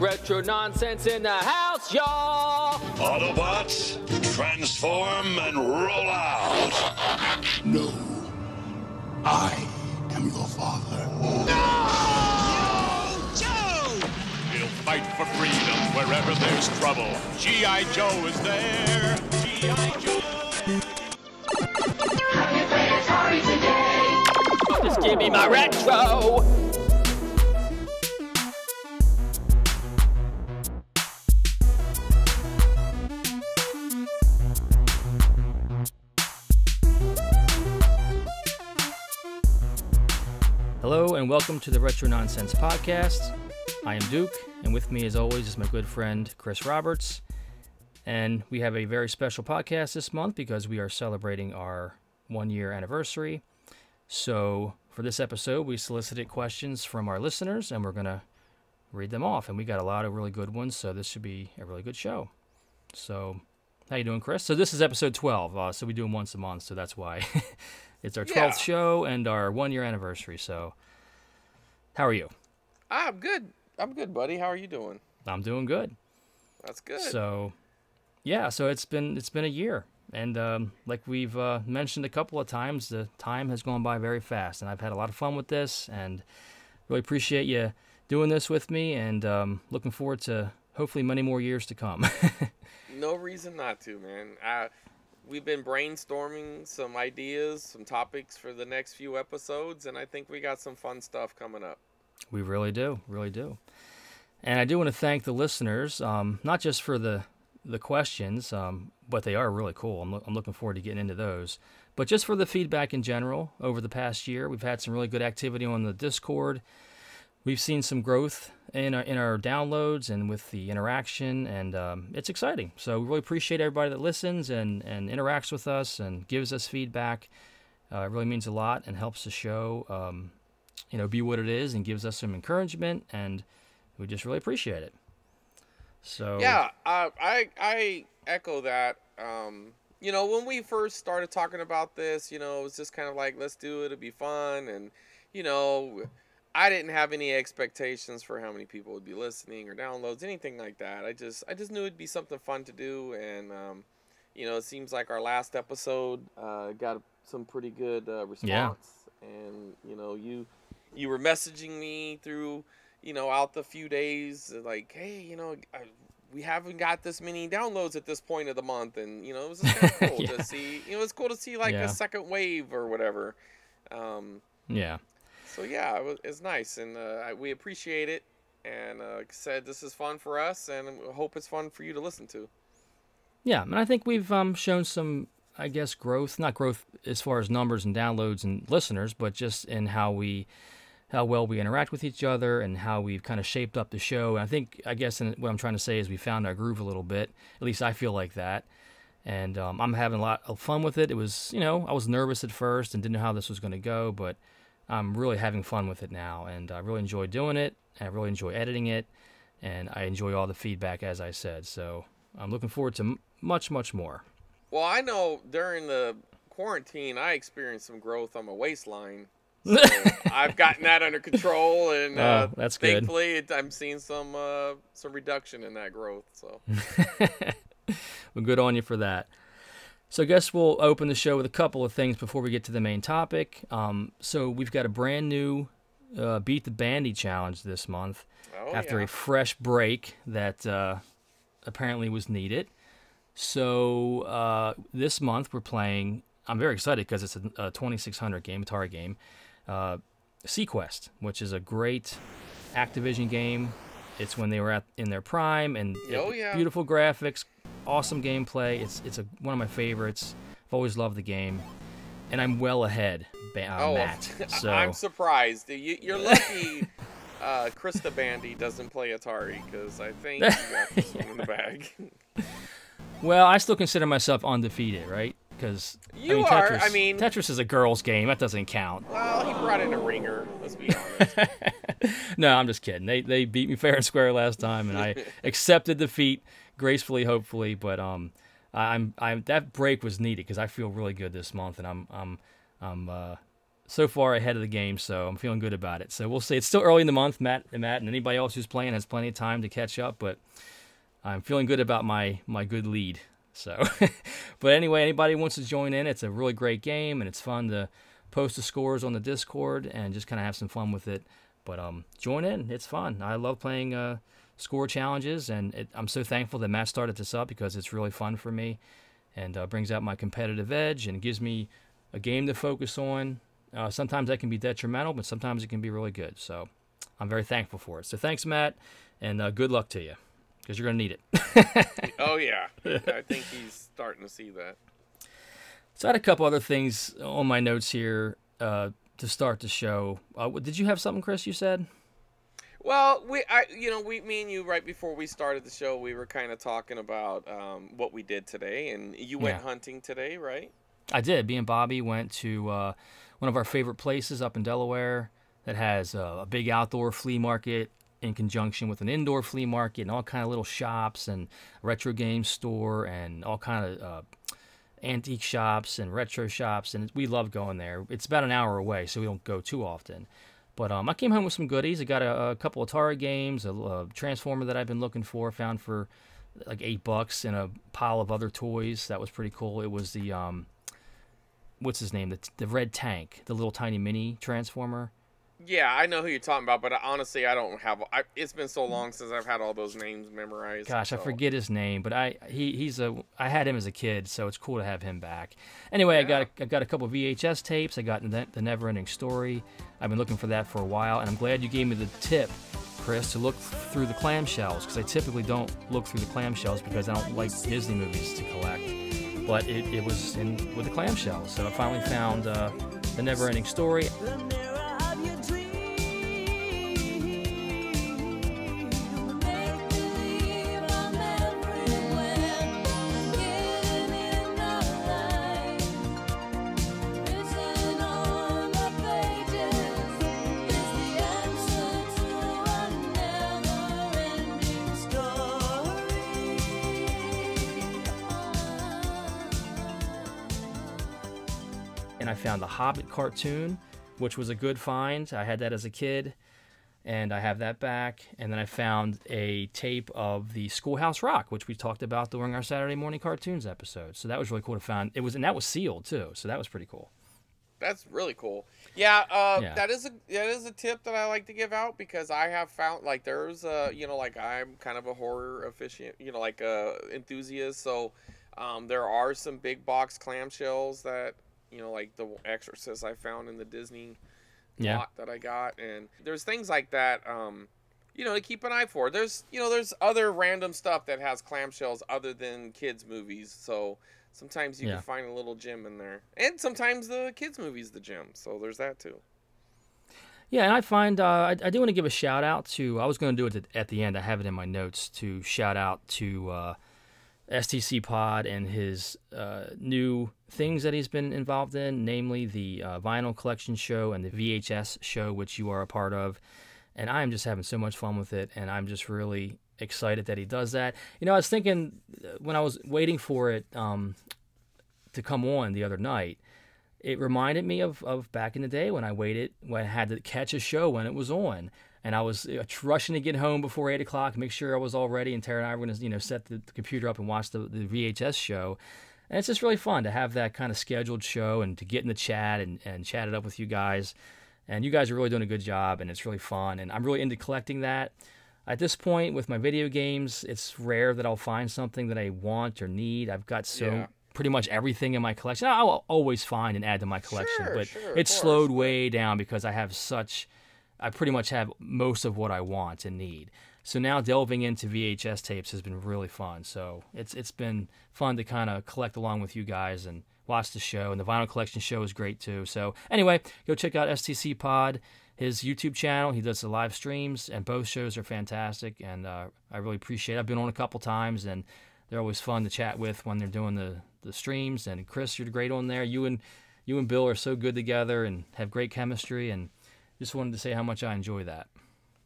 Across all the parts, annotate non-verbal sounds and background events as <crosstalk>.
Retro nonsense in the house, y'all. Autobots, transform and roll out. No. I am your father. No! Joe! We'll fight for freedom wherever there's trouble. G.I. Joe is there. G.I. Joe. Just give me my retro. And welcome to the Retro Nonsense Podcast. I am Duke, and with me, as always, is my good friend Chris Roberts. And we have a very special podcast this month because we are celebrating our one year anniversary. So, for this episode, we solicited questions from our listeners, and we're going to read them off. And we got a lot of really good ones, so this should be a really good show. So, how you doing, Chris? So this is episode 12. Uh, so we do them once a month, so that's why <laughs> it's our 12th Yeah. show and our one year anniversary. So, how are you? I'm good. I'm good, buddy. How are you doing? I'm doing good. That's good. So, yeah, so it's been it's been a year, and um, like we've uh, mentioned a couple of times, the time has gone by very fast, and I've had a lot of fun with this, and really appreciate you doing this with me, and um, looking forward to hopefully many more years to come. <laughs> no reason not to, man. I, we've been brainstorming some ideas, some topics for the next few episodes, and I think we got some fun stuff coming up. We really do, really do. And I do want to thank the listeners, um, not just for the the questions, um, but they are really cool. I'm, loo- I'm looking forward to getting into those. But just for the feedback in general over the past year, we've had some really good activity on the Discord. We've seen some growth in our, in our downloads and with the interaction, and um, it's exciting. So we really appreciate everybody that listens and, and interacts with us and gives us feedback. Uh, it really means a lot and helps the show, um, you know, be what it is and gives us some encouragement, and we just really appreciate it. So Yeah, I, I I echo that. Um, you know, when we first started talking about this, you know, it was just kind of like, let's do it. It'll be fun, and you know, I didn't have any expectations for how many people would be listening or downloads, anything like that. I just I just knew it'd be something fun to do, and um, you know, it seems like our last episode uh, got some pretty good uh, response, and you know, you you were messaging me through you know, out the few days, like, hey, you know, I, we haven't got this many downloads at this point of the month, and you know, it was just kind of <laughs> cool Yeah. to see. You know, it's cool to see like Yeah. a second wave or whatever. Um, yeah, so yeah, it was, it's nice, and uh, we appreciate it. And uh, said, this is fun for us, and hope it's fun for you to listen to. yeah, and I think we've um, shown some, I guess, growth. Not growth as far as numbers and downloads and listeners, but just in how we, how well we interact with each other and how we've kind of shaped up the show. And I think, I guess, what I'm trying to say is we found our groove a little bit. At least I feel like that. And um, I'm having a lot of fun with it. It was, you know, I was nervous at first and didn't know how this was going to go, but I'm really having fun with it now, and I really enjoy doing it. I really enjoy editing it, and I enjoy all the feedback, as I said. So I'm looking forward to m- much, much more. Well, I know during the quarantine, I experienced some growth on my waistline. <laughs> So I've gotten that under control, and uh, Oh, that's good. thankfully, it, I'm seeing some uh, some reduction in that growth. So <laughs> well, good on you for that. So I guess we'll open the show with a couple of things before we get to the main topic. Um, so we've got a brand new uh, Beat the Bandy challenge this month Oh, after yeah. a fresh break that uh, apparently was needed. So uh, this month we're playing. I'm very excited because it's a, a 2600 game, Atari game, uh, Seaquest, which is a great Activision game. It's when they were at in their prime and Oh, yeah. beautiful graphics, awesome gameplay. It's it's a, one of my favorites. I've always loved the game, and I'm well ahead, ba- uh, oh, Matt. <laughs> So I'm surprised. You, you're lucky. <laughs> Uh, Krista Bandy doesn't play Atari because I think <laughs> you got this one in the bag. well, I still consider myself undefeated, right? Because You I mean, are, Tetris, I mean- Tetris is a girls' game. That doesn't count. Well, he brought in a ringer. Let's be honest. No, I'm just kidding. They they beat me fair and square last time, and I accepted defeat gracefully, hopefully. But um, I'm I'm that break was needed because I feel really good this month, and I'm I'm I'm uh, so far ahead of the game, so I'm feeling good about it. So we'll see. It's still early in the month. Matt and Matt and anybody else who's playing has plenty of time to catch up, but I'm feeling good about my my good lead. So, <laughs> but anyway, anybody wants to join in, it's a really great game and it's fun to post the scores on the Discord and just kind of have some fun with it. But um, join in. It's fun. I love playing uh, score challenges, and it, I'm so thankful that Matt started this up because it's really fun for me and uh, brings out my competitive edge and gives me a game to focus on. Uh, sometimes that can be detrimental, but sometimes it can be really good. So I'm very thankful for it. So thanks, Matt, and uh, good luck to you because you're going to need it. <laughs> oh, yeah. I think he's starting to see that. So I had a couple other things on my notes here uh, to start the show. Uh, did you have something, Chris? You said. Well, we, I, you know, we, me and you, right before we started the show, we were kind of talking about um, what we did today, and you went yeah. hunting today, right? I did. Me and Bobby went to uh, one of our favorite places up in Delaware that has a big outdoor flea market in conjunction with an indoor flea market and all kind of little shops and retro game store and all kind of uh, antique shops and retro shops, and we love going there. It's about an hour away, so we don't go too often. But um, I came home with some goodies. I got a, a couple Atari games, a, a, Transformer that I've been looking for, found for like eight bucks, and a pile of other toys. That was pretty cool. It was the um, what's his name? The, the red tank, the little tiny mini Transformer. Yeah, I know who you're talking about, but honestly, I don't have. I, it's been so long since I've had all those names memorized. Gosh, so. I forget his name, but I he he's a I had him as a kid, so it's cool to have him back. Anyway, yeah. I got a, I got a couple VHS tapes. I got the, the Never Ending Story. I've been looking for that for a while, and I'm glad you gave me the tip, Chris, to look through the clamshells because I typically don't look through the clamshells because I don't like Disney movies to collect. But it, it was in with the clamshells, so I finally found uh, the Never Ending Story. Hobbit cartoon, which was a good find. I had that as a kid, and I have that back. And then I found a tape of the Schoolhouse Rock, which we talked about during our Saturday morning cartoons episode. So that was really cool to find. It was, and that was sealed too. So that was pretty cool. That's really cool. Yeah, uh, yeah, that is a that is a tip that I like to give out because I have found like there's a you know like I'm kind of a horror efficient you know like a enthusiast so um, there are some big box clamshells that you know, like the Exorcist I found in the Disney yeah. lot that I got, and there's things like that. Um, you know, to keep an eye for. There's, you know, there's other random stuff that has clamshells other than kids movies. So sometimes you yeah. can find a little gem in there, and sometimes the kids movies the gem. So there's that too. Yeah, and I find uh, I, I, do want to give a shout out to. I was going to do it at the end. I have it in my notes to shout out to uh, STC Pod and his uh, new things that he's been involved in, namely the uh, vinyl collection show and the VHS show, which you are a part of. And I am just having so much fun with it, and I'm just really excited that he does that. You know, I was thinking uh, when I was waiting for it um, to come on the other night, it reminded me of, of back in the day when I waited, when I had to catch a show when it was on and I was uh, rushing to get home before eight o'clock, make sure I was all ready. And Tara and I were going to, you know, set the, the, computer up and watch the, the VHS show. And it's just really fun to have that kind of scheduled show and to get in the chat and, and chat it up with you guys. And you guys are really doing a good job, and it's really fun. And I'm really into collecting that. At this point, with my video games, it's rare that I'll find something that I want or need. I've got so yeah. pretty much everything in my collection. I'll always find and add to my collection, sure, but sure, it's slowed way down because I have such I pretty much have most of what I want and need. So now delving into VHS tapes has been really fun. So it's it's been fun to kind of collect along with you guys and watch the show. And the vinyl collection show is great too. So anyway, go check out STC Pod, his YouTube channel. He does the live streams, and both shows are fantastic. And uh, I really appreciate. it. I've been on a couple times, and they're always fun to chat with when they're doing the the streams. And Chris, you're great on there. You and you and Bill are so good together and have great chemistry and just wanted to say how much I enjoy that.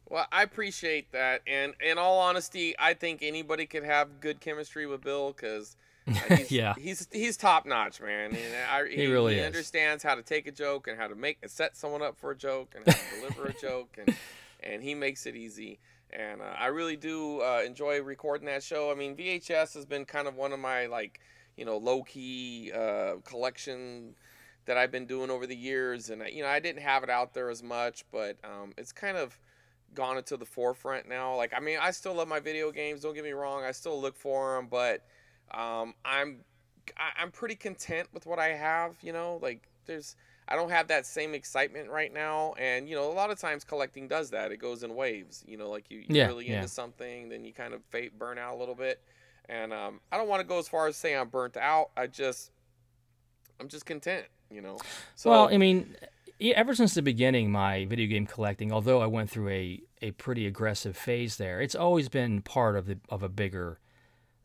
Well, I appreciate that, and in all honesty, I think anybody could have good chemistry with Bill because <laughs> he's, Yeah. he's he's top notch, man. And I, <laughs> he, really he understands how to take a joke and how to make set someone up for a joke and how to deliver a joke, and <laughs> and he makes it easy. And uh, I really do uh, enjoy recording that show. I mean, VHS has been kind of one of my like you know low key uh, collection that I've been doing over the years, and I- you know I didn't have it out there as much, but um, it's kind of gone into the forefront now. Like I mean, I still love my video games. Don't get me wrong. I still look for them, but um, I'm I- I'm pretty content with what I have. You know, like there's I don't have that same excitement right now, and you know a lot of times collecting does that. It goes in waves. You know, like you you're Yeah, really yeah. into something, then you kind of fade, burn out a little bit. And um, I don't want to go as far as say I'm burnt out. I just I'm just content. You know. So well, I mean, ever since the beginning, my video game collecting, although I went through a, a pretty aggressive phase there, it's always been part of the of a bigger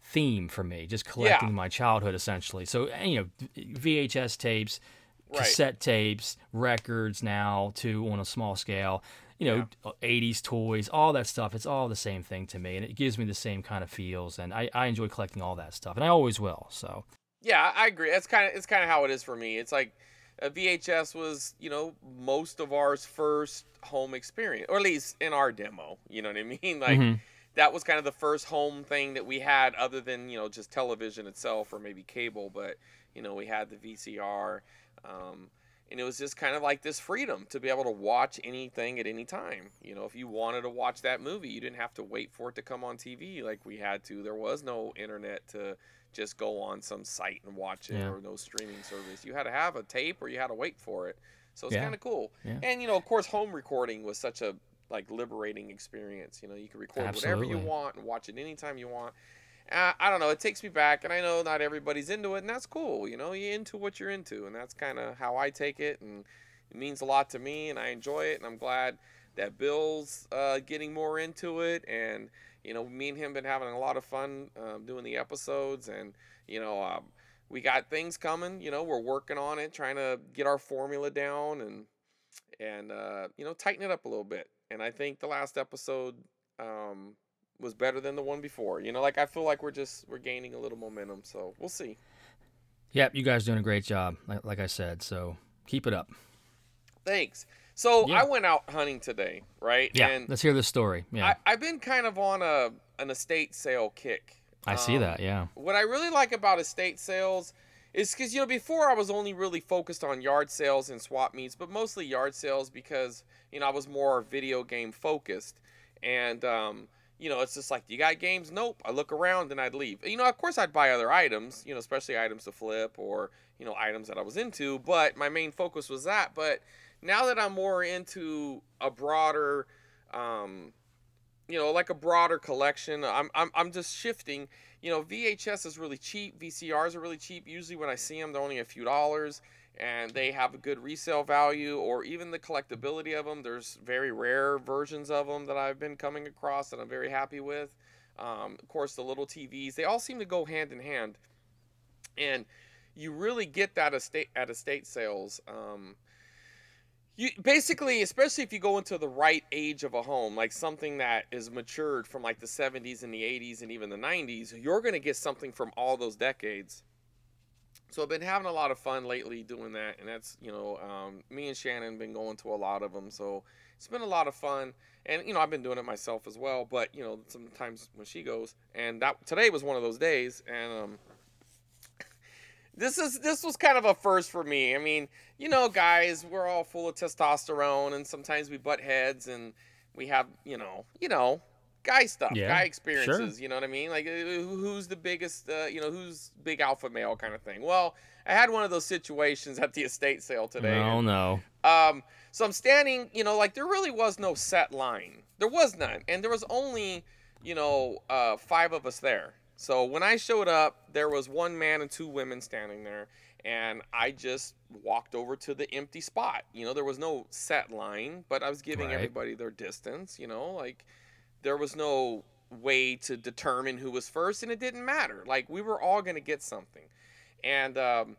theme for me, just collecting my childhood essentially. So you know, VHS tapes, Right. cassette tapes, records now too on a small scale. You know, 80s toys, all that stuff. It's all the same thing to me, and it gives me the same kind of feels. And I, I enjoy collecting all that stuff, and I always will. So Yeah, I agree. That's kind of it's kind of how it is for me. It's like a VHS was, you know, most of ours first home experience, or at least in our demo. You know what I mean? <laughs> Like Mhm. that was kind of the first home thing that we had, other than you know just television itself or maybe cable. But you know, we had the VCR, um, and it was just kind of like this freedom to be able to watch anything at any time. You know, if you wanted to watch that movie, you didn't have to wait for it to come on TV like we had to. There was no internet to just go on some site and watch it Yeah. or no streaming service. You had to have a tape or you had to wait for it. So it's Yeah. kind of cool. Yeah. And you know, of course, home recording was such a like liberating experience. You know, you can record whatever you want and watch it anytime you want. I don't know. It takes me back, and I know not everybody's into it, and that's cool. You know, you're into what you're into, and that's kind of how I take it, and it means a lot to me, and I enjoy it, and I'm glad that Bill's uh, getting more into it, and you know, me and him been having a lot of fun um, doing the episodes, and you know, um, we got things coming. You know, we're working on it, trying to get our formula down, and and uh, you know, tighten it up a little bit. And I think the last episode um, was better than the one before. You know, like I feel like we're just we're gaining a little momentum. So we'll see. Yep, you guys doing a great job, like, like I said. So keep it up. Thanks. So Yeah. I went out hunting today, right? Yeah, And let's hear the story. Yeah, I, I've been kind of on a an estate sale kick. I, see Um, that. Yeah, What I really like about estate sales is because you know before I was only really focused on yard sales and swap meets, but mostly yard sales because you know I was more video game focused, and um, you know it's just like you got games. Nope. I look around and I'd leave. You know, of course I'd buy other items, you know, especially items to flip or you know items that I was into, but my main focus was that. But now that I'm more into a broader um, you know, like a broader collection. I'm, I'm, I'm just shifting. You know, VHS is really cheap. VCRs are really cheap. Usually, when I see them, they're only a few dollars, and they have a good resale value. Or even the collectability of them. There's very rare versions of them that I've been coming across that I'm very happy with. Um, of course, the little TVs. They all seem to go hand in hand, and you really get that estate at estate sales. Um, you basically especially if you go into the right age of a home like something that is matured from like the 70s and the 80s and even the 90s you're going to get something from all those decades so i've been having a lot of fun lately doing that and that's you know um, me and shannon been going to a lot of them so it's been a lot of fun and you know i've been doing it myself as well but you know sometimes when she goes and that today was one of those days and um <laughs> this is this was kind of a first for me. I mean, you know, guys, we're all full of testosterone, and sometimes we butt heads, and we have, you know, you know, guy stuff, Yeah, guy sure. experiences. You know what I mean? Like, uh, who's the biggest, uh, you know, who's big alpha male kind of thing. Well, I had one of those situations at the estate sale today. Oh no. um, so I'm standing, you know, like there really was no set line. There was none, and there was only, you know, uh, five of us there. So when I showed up, there was one man and two women standing there, and I just walked over to the empty spot. You know, there was no set line, but I was giving Right. everybody their distance. You know, like there was no way to determine who was first, and it didn't matter. Like we were all gonna get something, and um,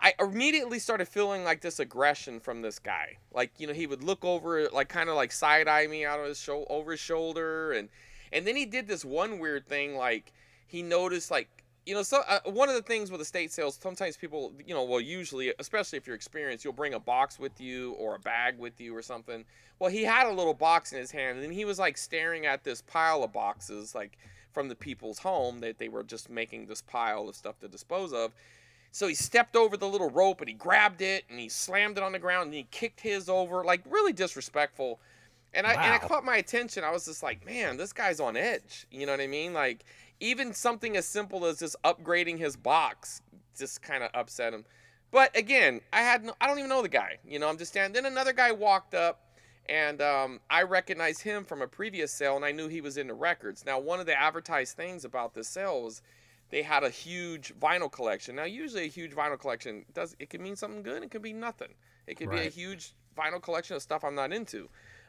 I immediately started feeling like this aggression from this guy. Like you know, he would look over, like kind of like side eye me out of his shoulder, over his shoulder, and and then he did this one weird thing, like he noticed like you know, so uh, one of the things with estate sales, sometimes people, you know, well, usually, especially if you're experienced, you'll bring a box with you or a bag with you or something. Well, he had a little box in his hand, and he was like staring at this pile of boxes, like from the people's home that they were just making this pile of stuff to dispose of. So he stepped over the little rope and he grabbed it and he slammed it on the ground and he kicked his over, like really disrespectful. And I and it caught my attention. I was just like, man, this guy's on edge. You know what I mean? Like even something as simple as just upgrading his box just kind of upset him. But again, I had no, I don't even know the guy. You know, I'm just standing. Then another guy walked up, and um, I recognized him from a previous sale, and I knew he was into records. Now, one of the advertised things about this sale was they had a huge vinyl collection. Now, usually a huge vinyl collection does it can mean something good, it can be nothing. It could be a huge vinyl collection of stuff I'm not into.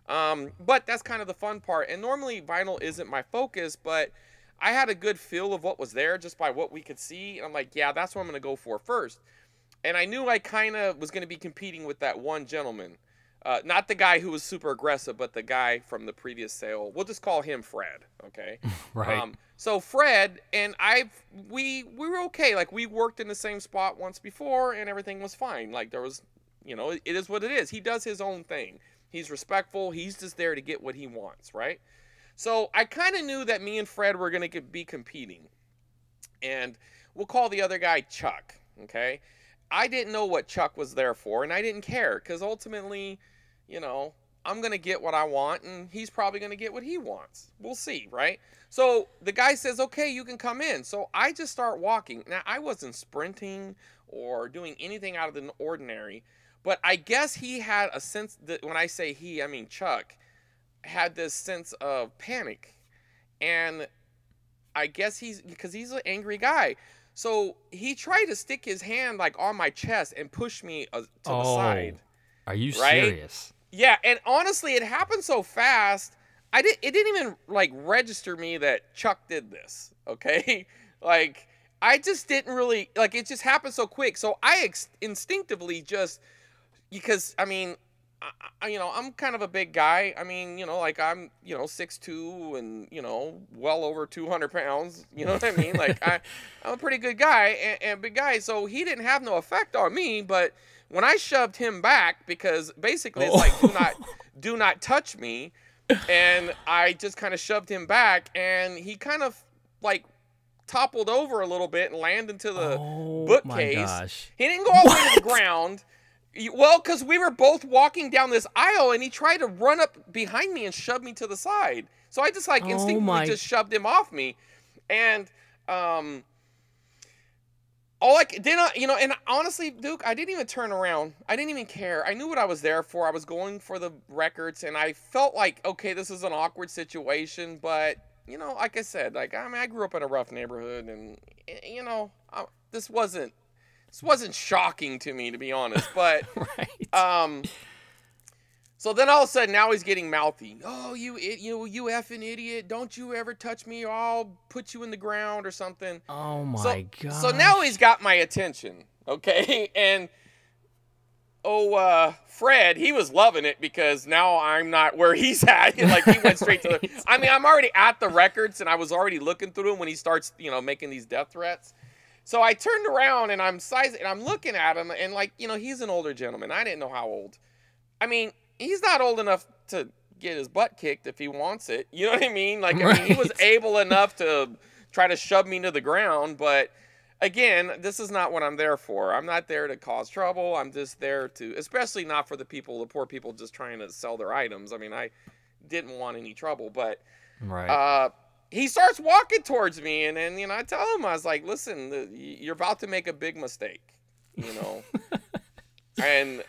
Um, but that's kind of the fun part. And normally vinyl isn't my focus, but I had a good feel of what was there just by what we could see. And I'm like, yeah, that's what I'm going to go for first. And I knew I kind of was going to be competing with that one gentleman. Uh, not the guy who was super aggressive, but the guy from the previous sale. We'll just call him Fred, okay? <laughs> Right. Um, so Fred and I, we we were okay. Like we worked in the same spot once before, and everything was fine. Like there was, you know, it, it is what it is. He does his own thing. He's respectful. He's just there to get what he wants, right? So I kind of knew that me and Fred were gonna be competing, and we'll call the other guy Chuck. Okay, I didn't know what Chuck was there for, and I didn't care because ultimately, you know, I'm gonna get what I want, and he's probably gonna get what he wants. We'll see, right? So the guy says, "Okay, you can come in." So I just start walking. Now I wasn't sprinting or doing anything out of the ordinary, but I guess he had a sense that when I say he, I mean Chuck, had this sense of panic, and I guess he's because he's an angry guy. So he tried to stick his hand like on my chest and push me uh, to the oh, side. are you right? serious? Yeah, and honestly, it happened so fast. I did. It didn't even like register me that Chuck did this. <laughs> Okay, like I just didn't really like. It just happened so quick. So I ex- instinctively just because I mean, I, you know, I'm kind of a big guy. I mean, you know, like I'm, you know, six two and you know, well over 200 pounds. You know what I mean? Like I, <laughs> I'm a pretty good guy and, and big guy. So he didn't have no effect on me, but when I shoved him back because basically it's like do not <laughs> do not touch me and I just kind of shoved him back and he kind of like toppled over a little bit and landed into the oh bookcase. He didn't go all the way to the ground. Well, because we were both walking down this aisle and he tried to run up behind me and shove me to the side. So I just like Oh instinctively my- just shoved him off me. And um all I did not, you know, and honestly, Duke, I didn't even turn around. I didn't even care. I knew what I was there for. I was going for the records, and I felt like, okay, this is an awkward situation, but you know, like I said, like I mean, I grew up in a rough neighborhood, and you know, I, this wasn't this wasn't shocking to me, to be honest. But <laughs> right. um, so then all of a sudden, now he's getting mouthy. Oh, you, you, you effing idiot! Don't you ever touch me, or I'll put you in the ground or something. oh my So, god. so now he's got my attention, <laughs> okay? And oh, uh, Fred, he was loving it because now I'm not where he's <laughs> at. like he went straight to the. I mean, I'm already at the records, and I was already looking through them when he starts, you know, making these death threats. So I turned around and I'm sizing, and I'm looking at him, and like, you know, he's an older gentleman. I didn't know how old. I mean, he's not old enough to get his butt kicked if he wants it. You know what I mean? Like, I mean, he was <laughs> able enough to try to shove me to the ground, but again, this is not what I'm there for. I'm not there to cause trouble. I'm just there to, especially not for the people, the poor people just trying to sell their items. I mean, I didn't want any trouble, but right. uh, he starts walking towards me, and then you know I tell him I was like, "Listen, the, you're about to make a big mistake, you know, <laughs> and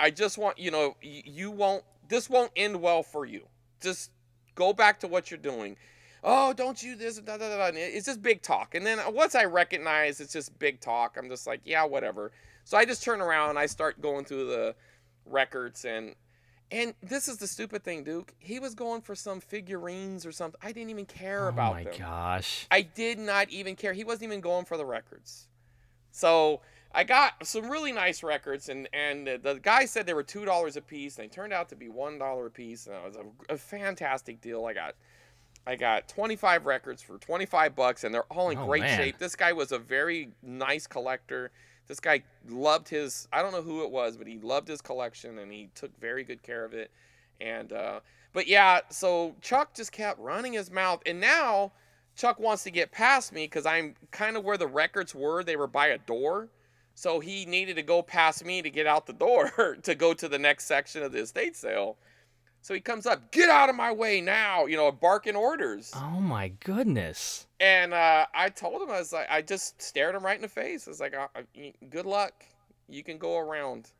I just want you know you won't this won't end well for you. Just go back to what you're doing." Oh, don't you this? Da, da, da. It's just big talk, and then uh, once I recognize it's just big talk, I'm just like, yeah, whatever. So I just turn around and I start going through the records and and this is the stupid thing, Duke. He was going for some figurines or something. I didn't even care oh about my gosh. I did not even care. He wasn't even going for the records. So I got some really nice records, and and the guy said they were two dollars a piece, and they turned out to be one dollar a piece, and it was a, a fantastic deal. I got I got 25 records for 25 bucks, and they're all in Oh, great man. shape. This guy was a very nice collector. This guy loved his. I don't know who it was, but he loved his collection, and he took very good care of it. And uh, but yeah, so Chuck just kept running his mouth, and now Chuck wants to get past me because I'm kind of where the records were. They were by a door. So he needed to go past me to get out the door <laughs> to go to the next section of the estate sale. So he comes up, get out of my way now, you know, barking orders. Oh my goodness. And uh, I told him, I was like, I just stared him right in the face. I was like, uh, uh, good luck. You can go around.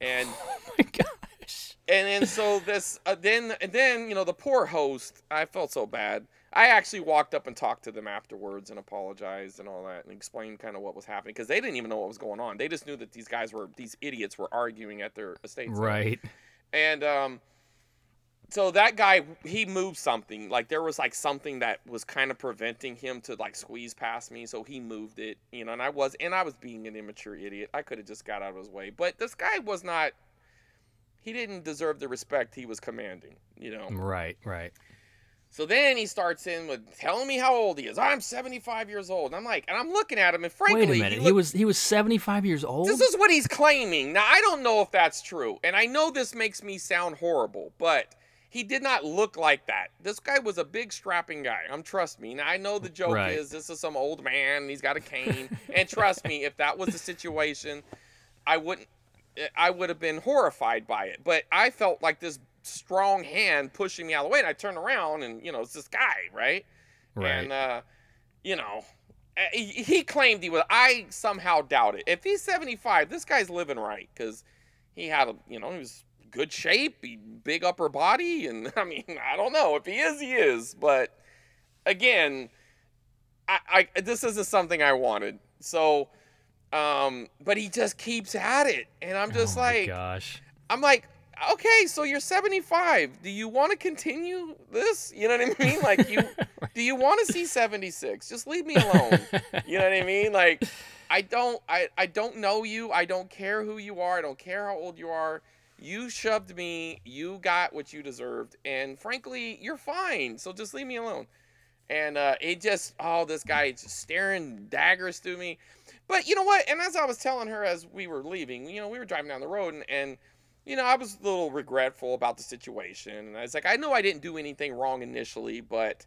And <laughs> Oh my gosh. and then so this uh, then and then you know the poor host i felt so bad i actually walked up and talked to them afterwards and apologized and all that and explained kind of what was happening because they didn't even know what was going on they just knew that these guys were these idiots were arguing at their estate. Right. and um so that guy he moved something like there was like something that was kind of preventing him to like squeeze past me so he moved it you know and i was and i was being an immature idiot i could have just got out of his way but this guy was not he didn't deserve the respect he was commanding you know mm, Right. Right. so then he starts in with telling me how old he is i'm 75 years old and i'm like and i'm looking at him and frankly Wait a minute. He, look- was he was 75 years old. this is what he's claiming. Now, I don't know if that's true. And I know this makes me sound horrible, but he did not look like that. This guy was a big, strapping guy. Um, trust me. Now, I know the joke Right. is this is some old man and he's got a cane. <laughs> and trust me, if that was the situation, I wouldn't. I would have been horrified by it. But I felt like this strong hand pushing me out of the way. And I turned around and, you know, it's this guy, right? right. And uh, you know, uh, he, he claimed he was. I somehow doubt it. If he's 75, this guy's living right because he had a, you know, he was good shape, big upper body, and <laughs> I mean, I don't know if he is, he is. But again, I, I this isn't something I wanted. So, um, but he just keeps at it, and I'm just oh like, gosh. I'm like, okay, so you're 75. Do you want to continue this? You know what I mean? <laughs> Like, you do you want to see 76? Just leave me alone. You know what I mean? Like, I don't, I, I don't know you. I don't care who you are. I don't care how old you are. You shoved me. You got what you deserved, and frankly, you're fine. So just leave me alone. And uh, it just, oh, this guy just staring daggers through me. But you know what? And as I was telling her as we were leaving, you know, we were driving down the road, and, and you know, I was a little regretful about the situation. And I was like, I know I didn't do anything wrong initially, but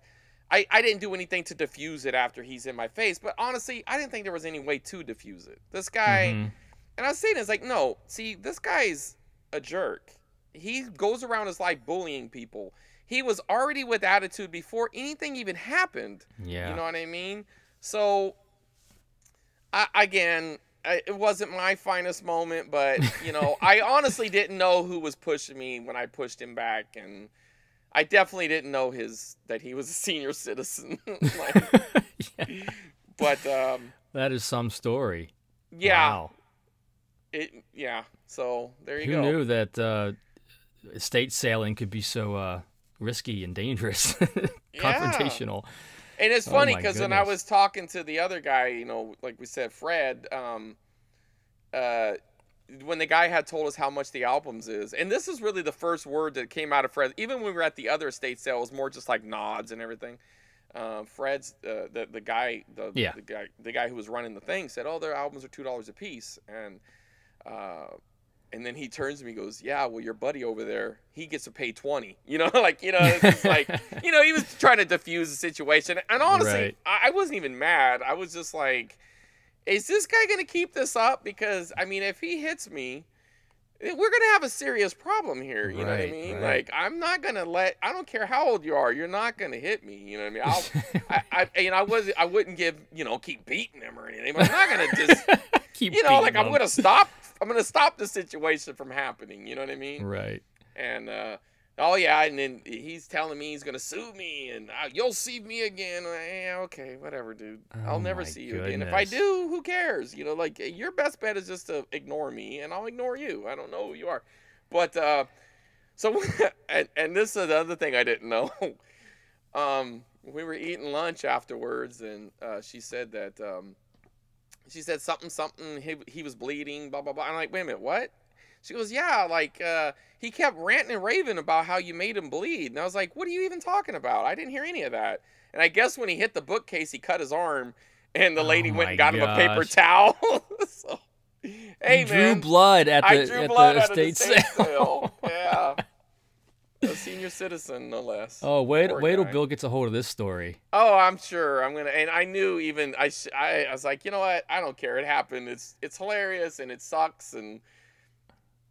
I, I didn't do anything to diffuse it after he's in my face. But honestly, I didn't think there was any way to diffuse it. This guy, Mhm. and I was saying, it's like, no, see, this guy's a jerk. He goes around his life bullying people. He was already with attitude before anything even happened. Yeah. You know what I mean? So, I, again, I, it wasn't my finest moment, but you know, <laughs> I honestly didn't know who was pushing me when I pushed him back, and I definitely didn't know his that he was a senior citizen. <laughs> Like, <laughs> Yeah. but um, That is some story. yeah, Wow. It yeah. So there you Who go. Who knew that uh, estate sailing could be so uh, risky and dangerous, <laughs> confrontational? And it's Oh funny because when I was talking to the other guy, you know, like we said, Fred, um, uh, when the guy had told us how much the albums is, and this is really the first word that came out of Fred. Even when we were at the other estate sale, it was more just like nods and everything. Uh, Fred's uh, the the guy the, Yeah. the guy the guy who was running the thing said, "Oh, their albums are two dollars a piece," and uh, and then he turns to me and goes, "Yeah, well, your buddy over there, he gets to pay 20." You know, <laughs> like you know, it's like <laughs> you know, he was trying to diffuse the situation. And honestly, Right. I, I wasn't even mad. I was just like, "Is this guy gonna keep this up?" Because I mean, if he hits me, eh, we're gonna have a serious problem here. You know what I mean? right. Like, I'm not gonna let. I don't care how old you are. You're not gonna hit me. You know what I mean? I'll, <laughs> I, I, you know, I was, I wouldn't give, you know, keep beating him or anything. But I'm not gonna just Keep you know, like beating I'm gonna stop. I'm gonna stop the situation from happening. You know what I mean? Right. And uh, oh yeah, and then he's telling me he's gonna sue me, and uh, you'll see me again. Uh, Yeah, okay, whatever, dude. I'll Oh never see you again. If I do, who cares? You know, like your best bet is just to ignore me, and I'll ignore you. I don't know who you are, but uh, so <laughs> and and this is the other thing I didn't know. <laughs> um, we were eating lunch afterwards, and uh, she said that um, she said something something he, he was bleeding blah blah blah i'm like wait a minute what She goes, yeah, like uh, he kept ranting and raving about how you made him bleed, and I was like, what are you even talking about? I didn't hear any of that. And I guess when he hit the bookcase, he cut his arm, and the lady Oh went and got him a paper towel. <laughs> so, hey you drew man, blood at I the, drew at blood the out the estate estate sale. sale. <laughs> yeah, a senior citizen, no less. Oh, wait, Poor wait till. Bill gets a hold of this story. Oh, I'm sure I'm gonna. And I knew even I, sh- I, I was like, you know what? I don't care. It happened. It's it's hilarious and it sucks and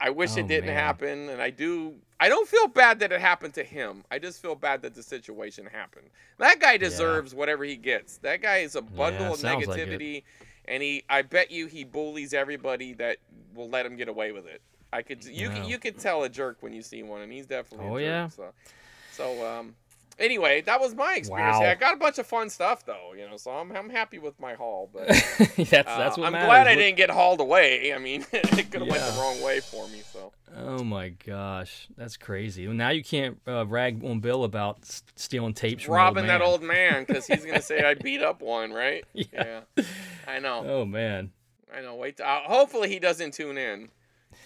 I wish Oh, it didn't man. happen. And I do. I don't feel bad that it happened to him. I just feel bad that the situation happened. That guy deserves whatever he gets. That guy is a bundle Yeah, of sounds like negativity, and he. I bet you he bullies everybody that will let him get away with it. I could. You Yeah. can. You could tell a jerk when you see one, and he's definitely. a Oh, jerk, yeah. So. So um, anyway, that was my experience. Wow. Yeah, I got a bunch of fun stuff though, you know. So I'm I'm happy with my haul, but <laughs> that's uh, that's what I'm matters. glad I didn't get hauled away. I mean, <laughs> it could have went the wrong way for me. So Oh my gosh, that's crazy. Well, now you can't uh, rag on Bill about stealing tapes from robbing that man. old man because he's gonna say I <laughs> beat up one, right? Yeah. I know. Oh man, I know. Wait. Uh, hopefully he doesn't tune in.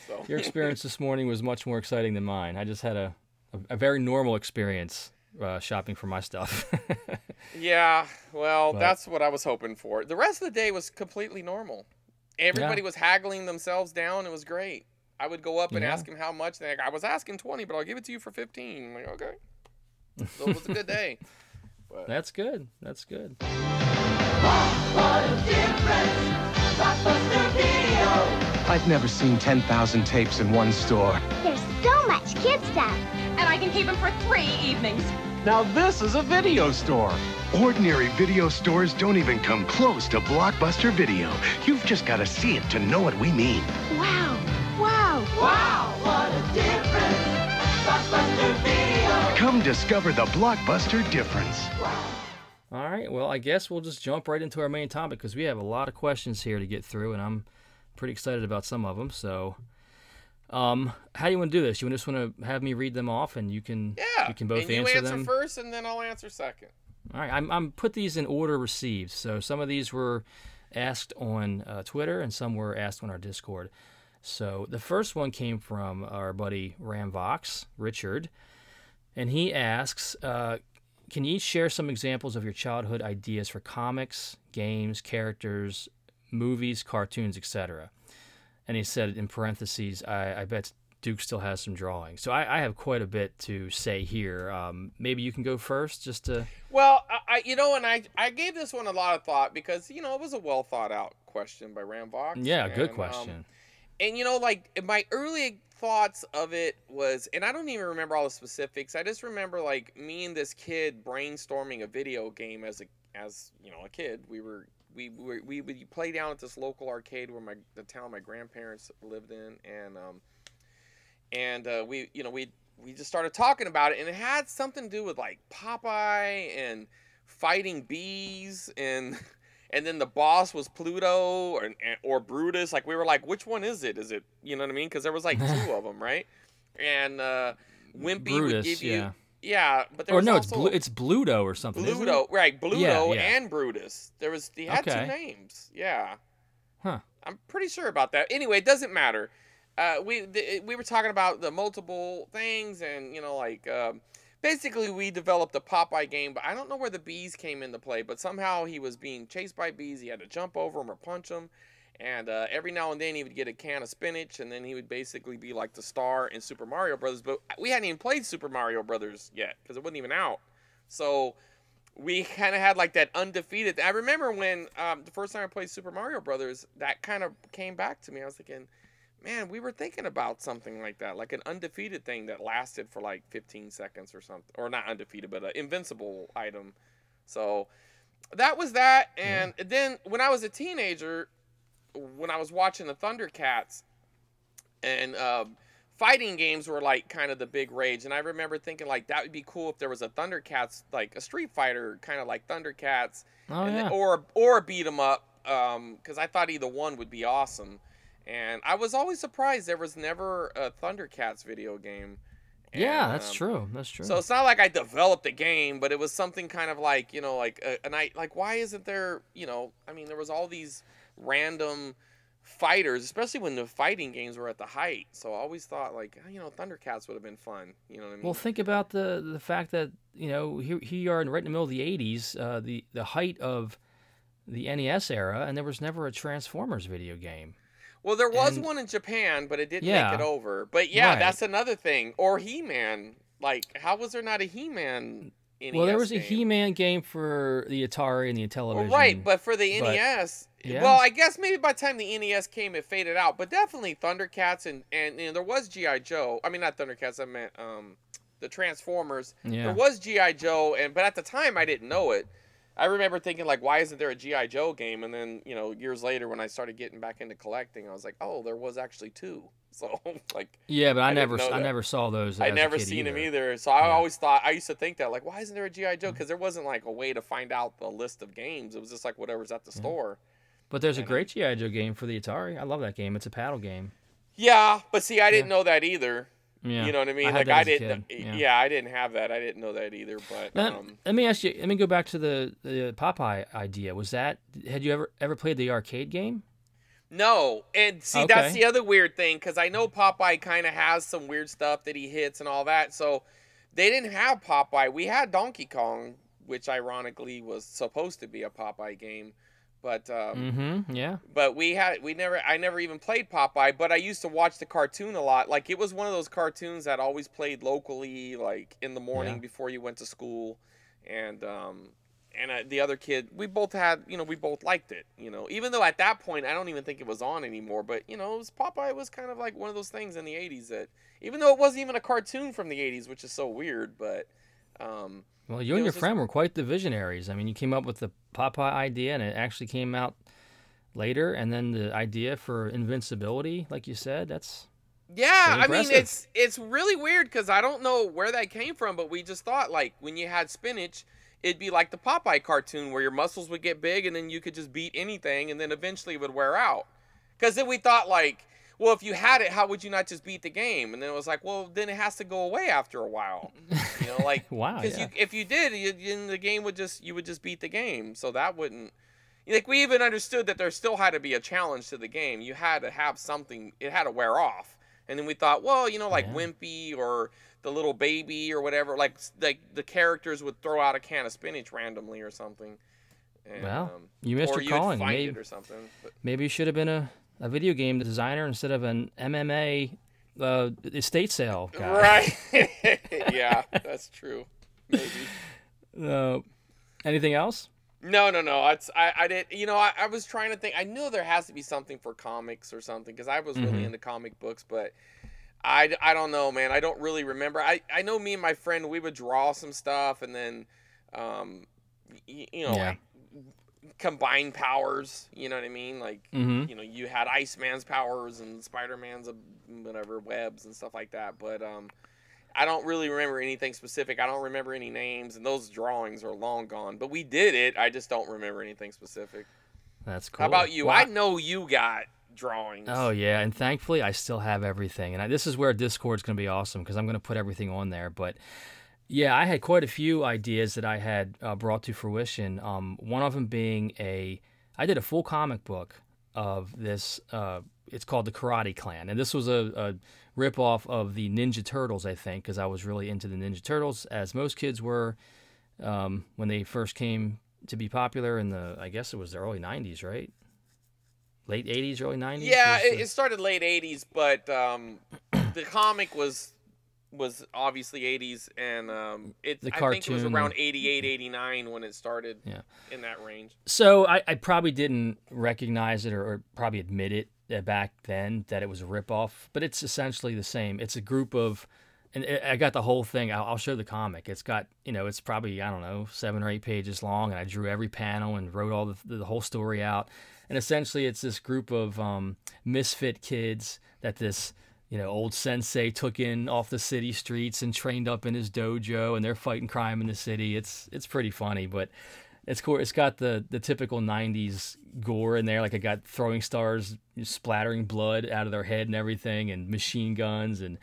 So your experience this morning was much more exciting than mine. I just had a a, a very normal experience uh, shopping for my stuff. <laughs> Yeah, well, But- that's what I was hoping for. The rest of the day was completely normal. Everybody Yeah. was haggling themselves down. It was great. I would go up and Yeah. ask him how much. Like, I was asking 20, but I'll give it to you for 15. I'm like, okay. So it was a good day. <laughs> But that's good. That's good. I've never seen 10,000 tapes in one store. There's so much kid stuff. And I can keep them for three evenings. Now this is a video store. Ordinary video stores don't even come close to Blockbuster Video. You've just got to see it to know what we mean. Wow. Wow. Wow, what a difference. Blockbuster Video. Come discover the Blockbuster difference. All right. Well, I guess we'll just jump right into our main topic because we have a lot of questions here to get through, and I'm pretty excited about some of them. So, um, how do you want to do this? You just want to have me read them off, and you can yeah. you can both and you answer answer them. first, and then I'll answer second. All right, I'm, I'm put these in order received. So some of these were asked on uh, Twitter and some were asked on our Discord. So the first one came from our buddy Ramvox, Richard, and he asks, uh, "Can you each share some examples of your childhood ideas for comics, games, characters, movies, cartoons, etc.?" And he said in parentheses, "I, I bet Duke still has some drawing." So I, I have quite a bit to say here. Um, maybe you can go first, just to. Well, I, I you know, and I I gave this one a lot of thought because you know it was a well thought out question by Ramvox. Yeah, good and, um, question. and you know, like my early thoughts of it was, and I don't even remember all the specifics. I just remember like me and this kid brainstorming a video game as a as you know a kid. We were we we, we would play down at this local arcade where my the town my grandparents lived in, and um and uh, we you know we we just started talking about it, and it had something to do with like Popeye and fighting bees and. <laughs> And then the boss was Pluto or or Brutus. Like we were like, which one is it? Is it you know what I mean? Because there was like two <laughs> of them, right? And uh, Wimpy would Brutus, give you yeah. Yeah, but there Or was no, it's Blu- it's Bluto or something. Bluto, right? Bluto Yeah, yeah. and Brutus. There was he had Okay. two names. Yeah, Huh. I'm pretty sure about that. Anyway, it doesn't matter. Uh, we the, we were talking about the multiple things, and you know, like um, basically we developed a Popeye game, but I don't know where the bees came into play. But somehow he was being chased by bees. He had to jump over them or punch them, and uh, every now and then he would get a can of spinach, and then he would basically be like the star in Super Mario Brothers. But we hadn't even played Super Mario Brothers yet because it wasn't even out. So we kind of had like that undefeated. I remember when um, the first time I played Super Mario Brothers, that kind of came back to me. I was thinking, man, we were thinking about something like that, like an undefeated thing that lasted for like 15 seconds or something, or not undefeated, but an invincible item. So that was that. And then when I was a teenager, when I was watching the Thundercats, and um, fighting games were like kind of the big rage. And I remember thinking like that would be cool if there was a Thundercats, like a Street Fighter, kind of like Thundercats, Oh and then- yeah. or or beat 'em up, because I thought either one would be awesome. And I was always surprised there was never a Thundercats video game. yeah, that's um, true. That's true. So it's not like I developed a game, but it was something kind of like you know, like uh, and I like why isn't there you know? I mean, there was all these random fighters, especially when the fighting games were at the height. So I always thought like you know Thundercats would have been fun. You know what I mean? Well, think about the the fact that you know here, here you are in right in the middle of the '80s, uh, the the height of the NES era, and there was never a Transformers video game. Well, there was and- one in Japan, but it didn't Yeah. make it over. But yeah, Right. that's another thing. Or He-Man. Like, how was there not a He-Man? NES well, there was a? He-Man game for the Atari and the Well, Intellivision. right, but for the but- NES, Yeah. well, I guess maybe by the time the NES came, it faded out. But definitely Thundercats and and you know, there was GI Joe. I mean, not Thundercats. I meant um, the Transformers. Yeah. There was GI Joe, and but at the time I didn't know it. I remember thinking like, why isn't there a GI Joe game? And then you know, years later when I started getting back into collecting, I was like, oh, there was actually two. <laughs> So like, yeah, but I, I never I never saw those. I never seen either. him either. So I Yeah. always thought I used to think that like, why isn't there a GI Joe? Because there wasn't like a way to find out the list of games. It was just like whatever's at the store. But there's a great GI Joe game for the Atari. I love that game. It's a paddle game. Yeah, but see, I didn't know that either. Yeah, You know what I mean? had like that I as didn't. kid, Yeah. yeah. I didn't have that. I didn't know that either. But Now, um, let me ask you. Let me go back to the the Popeye idea. Was that had you ever ever played the arcade game? no, and see, that's the other weird thing because I know Popeye kind of has some weird stuff that he hits and all that. So they didn't have Popeye. We had Donkey Kong, which ironically was supposed to be a Popeye game, but um, Mm-hmm. Yeah. but we had we never I never even played Popeye, but I used to watch the cartoon a lot. Like it was one of those cartoons that always played locally, like in the morning Yeah. before you went to school, and um and uh, the other kid, we both had you know we both liked it. You know, even though at that point I don't even think it was on anymore, but you know it was Popeye was kind of like one of those things in the '80s that even though it wasn't even a cartoon from the '80s, which is so weird, but um Well, you and your friend were quite the visionaries. I mean, you came up with the Popeye idea, and it actually came out later. And then the idea for invincibility, like you said, that's Yeah, I mean it's it's really weird because I don't know where that came from, but we just thought like when you had spinach, it'd be like the Popeye cartoon where your muscles would get big and then you could just beat anything and then eventually it would wear out. Because then we thought like, well, if you had it, how would you not just beat the game? And then it was like, well, then it has to go away after a while. You know, like <laughs> Wow, Because yeah. you if you did, you, then the game would just you would just beat the game. So that wouldn't. Like we even understood that there still had to be a challenge to the game. You had to have something. It had to wear off. And then we thought, well, you know, like Yeah. Wimpy or the little baby or whatever, like like the characters would throw out a can of spinach randomly or something. And, Well, um, you missed your calling. Find Maybe- it or something. But, maybe you should have been a, a video game designer instead of an MMA uh, estate sale guy. right? <laughs> <laughs> yeah, that's true. Maybe. Uh, anything else? No, no, no. It's I, I did. You know, I, I was trying to think. I knew there has to be something for comics or something because I was really Mhm. into comic books, but I, I don't know, man. I don't really remember. I, I know me and my friend we would draw some stuff and then, um, y- you know, Yeah. like combine powers. You know what I mean? Like, Mhm. you know, you had Iceman's powers and Spider Man's uh, whatever webs and stuff like that. But um, I don't really remember anything specific. I don't remember any names, and those drawings are long gone. But we did it. I just don't remember anything specific. That's cool. How about you? Well, I know you got drawings. Oh yeah, and thankfully I still have everything, and I, this is where Discord's going to be awesome because I'm going to put everything on there. But yeah, I had quite a few ideas that I had uh, brought to fruition. Um, one of them being a, I did a full comic book of this. Uh, it's called the Karate Clan, and this was a, a rip off of the Ninja Turtles, I think, because I was really into the Ninja Turtles, as most kids were um, when they first came to be popular in the, I guess it was the early '90s, right? Late '80s, early '90s. Yeah, it, the- it started late '80s, but um, the comic was was obviously '80s, and um, it The I think it was around '88, '89 when it started. Yeah. in that range. So I, I probably didn't recognize it or, or probably admit it uh, back then that it was a ripoff, but it's essentially the same. It's a group of, and I I got the whole thing. I'll, I'll show the comic. It's got, you know, it's probably I don't know seven or eight pages long, and I drew every panel and wrote all the, the whole story out. And essentially, it's this group of um, misfit kids that this you know, old sensei took in off the city streets and trained up in his dojo, and they're fighting crime in the city. It's it's pretty funny, but it's cool. It's got the the typical '90s gore in there, like it got throwing stars splattering blood out of their head and everything, and machine guns, and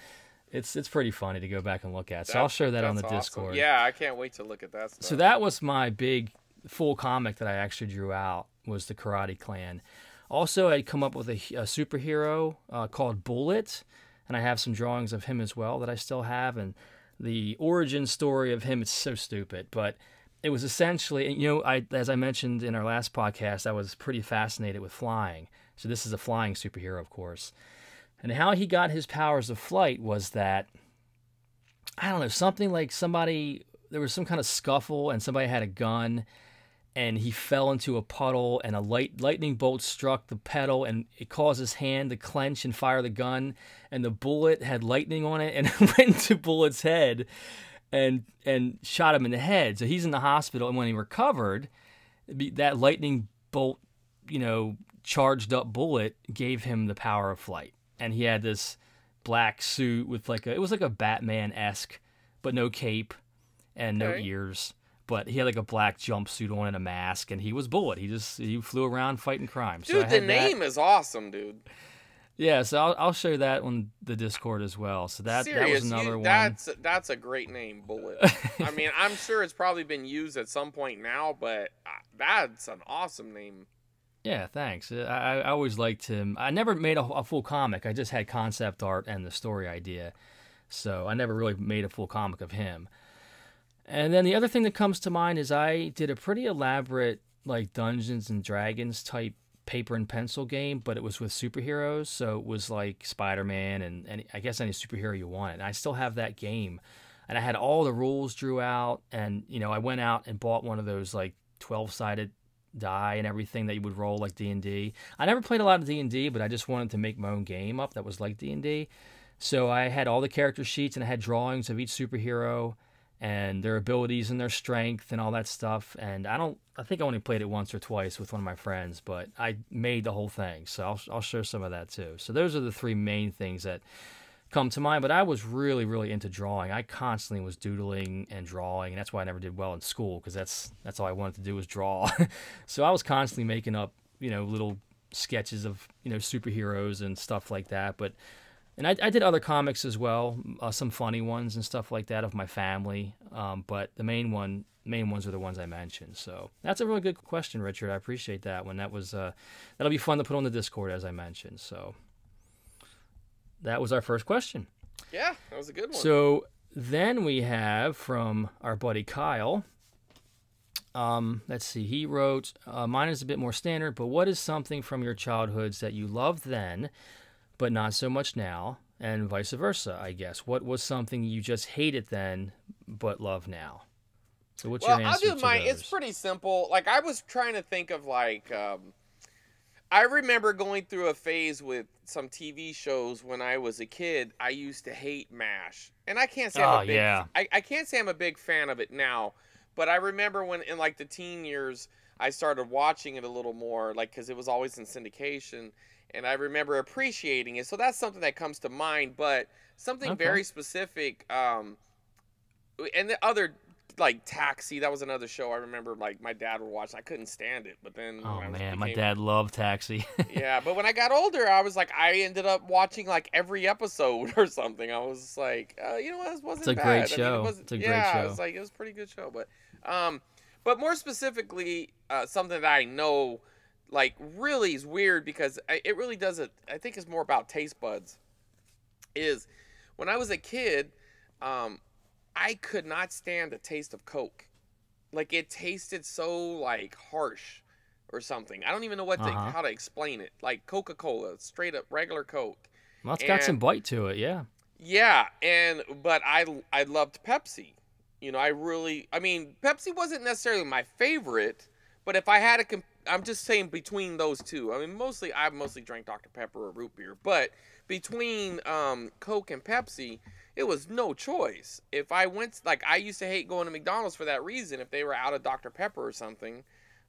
it's it's pretty funny to go back and look at. So I'll share that on the awesome. Discord. Yeah, I can't wait to look at that stuff. So that was my big full comic that I actually drew out was the Karate Clan. Also, I'd come up with a, a superhero uh, called Bullet, and I have some drawings of him as well that I still have. And the origin story of him, it's so stupid, but it was essentially, you know, I as I mentioned in our last podcast, I was pretty fascinated with flying. So this is a flying superhero, of course. And how he got his powers of flight was that I don't know, something like somebody there was some kind of scuffle and somebody had a gun and he fell into a puddle and a light lightning bolt struck the pedal and it caused his hand to clench and fire the gun and the bullet had lightning on it and <laughs> it went into Bullet's head and and shot him in the head. So he's in the hospital and when he recovered, that lightning bolt, you know, charged up bullet gave him the power of flight. And he had this black suit with like a it was like a Batman esque, but no cape and no ears. But he had like a black jumpsuit on and a mask, and he was Bullet. He just he flew around fighting crime. so I Dude, the name is awesome, dude. Yeah, so I'll, I'll show you that on the Discord as well. So that Serious, that was you- another one. That's that's a great name, Bullet. I <laughs> mean, I'm sure it's probably been used at some point now, but uh, that's an awesome name. Yeah, thanks. Uh, I, I always liked him. I never made a, a full comic. I just had concept art and the story idea. So I never really made a full comic of him. And then the other thing that comes to mind is I did a pretty elaborate like Dungeons and Dragons type paper and pencil game, but it was with superheroes. So it was like Spider Man and, and I guess any superhero you wanted. And I still have that game. And I had all the rules drew out. And, you know, I went out and bought one of those like 12 sided die and everything that you would roll like D&D. I never played a lot of D&D, but I just wanted to make my own game up that was like D&D. So I had all the character sheets and I had drawings of each superhero and their abilities and their strength and all that stuff. And I don't, I think I only played it once or twice with one of my friends, but I made the whole thing. So I'll, I'll show some of that too. So those are the three main things that come to mind. But I was really, really into drawing. I constantly was doodling and drawing, and that's why I never did well in school because that's that's all I wanted to do was draw. <laughs> so I was constantly making up, you know, little sketches of you know superheroes and stuff like that. But and I, I did other comics as well, uh, some funny ones and stuff like that of my family. Um, but the main one, main ones are the ones I mentioned. So that's a really good question, Richard. I appreciate that one. That was uh, that'll be fun to put on the Discord as I mentioned. So that was our first question. Yeah, that was a good one. So then we have from our buddy Kyle. Um, let's see. He wrote, uh, "Mine is a bit more standard, but what is something from your childhoods that you loved then, but not so much now, and vice versa? I guess. What was something you just hated then, but love now? So what's well, your I'll answer do to mine. those? It's pretty simple. Like I was trying to think of like um I remember going through a phase with some TV shows when I was a kid. I used to hate MASH. And I can't say I'm Oh, a big yeah. I, I can't say I'm a big fan of it now, but I remember when in like the teen years I started watching it a little more like cuz it was always in syndication and I remember appreciating it. So that's something that comes to mind, but something Okay. very specific um and the other like Taxi, that was another show I remember like my dad would watch. I couldn't stand it, but then oh I man, my dad loved Taxi. <laughs> yeah, but when I got older, I was like, I ended up watching like every episode <laughs> or something. I was like, uh, you know what, this wasn't a bad. great I mean, show. it wasn't, It's a great yeah, show. it was like it was a pretty good show, but um, but more specifically, uh, something that I know like really is weird because I, it really doesn't. I think it's more about taste buds. Is when I was a kid, um, I could not stand the taste of Coke. Like it tasted so like harsh or something. I don't even know what to, Uh-huh. how to explain it. Like Coca Cola, straight up regular Coke. well, it's got some bite to it, yeah. Yeah, and but I I loved Pepsi. You know, I really I mean, Pepsi wasn't necessarily my favorite, but if I had to comp- I'm just saying between those two. I mean, mostly I mostly drank Dr Pepper or root beer, but between um Coke and Pepsi, it was no choice. If I went like I used to hate going to McDonald's for that reason if they were out of Dr Pepper or something.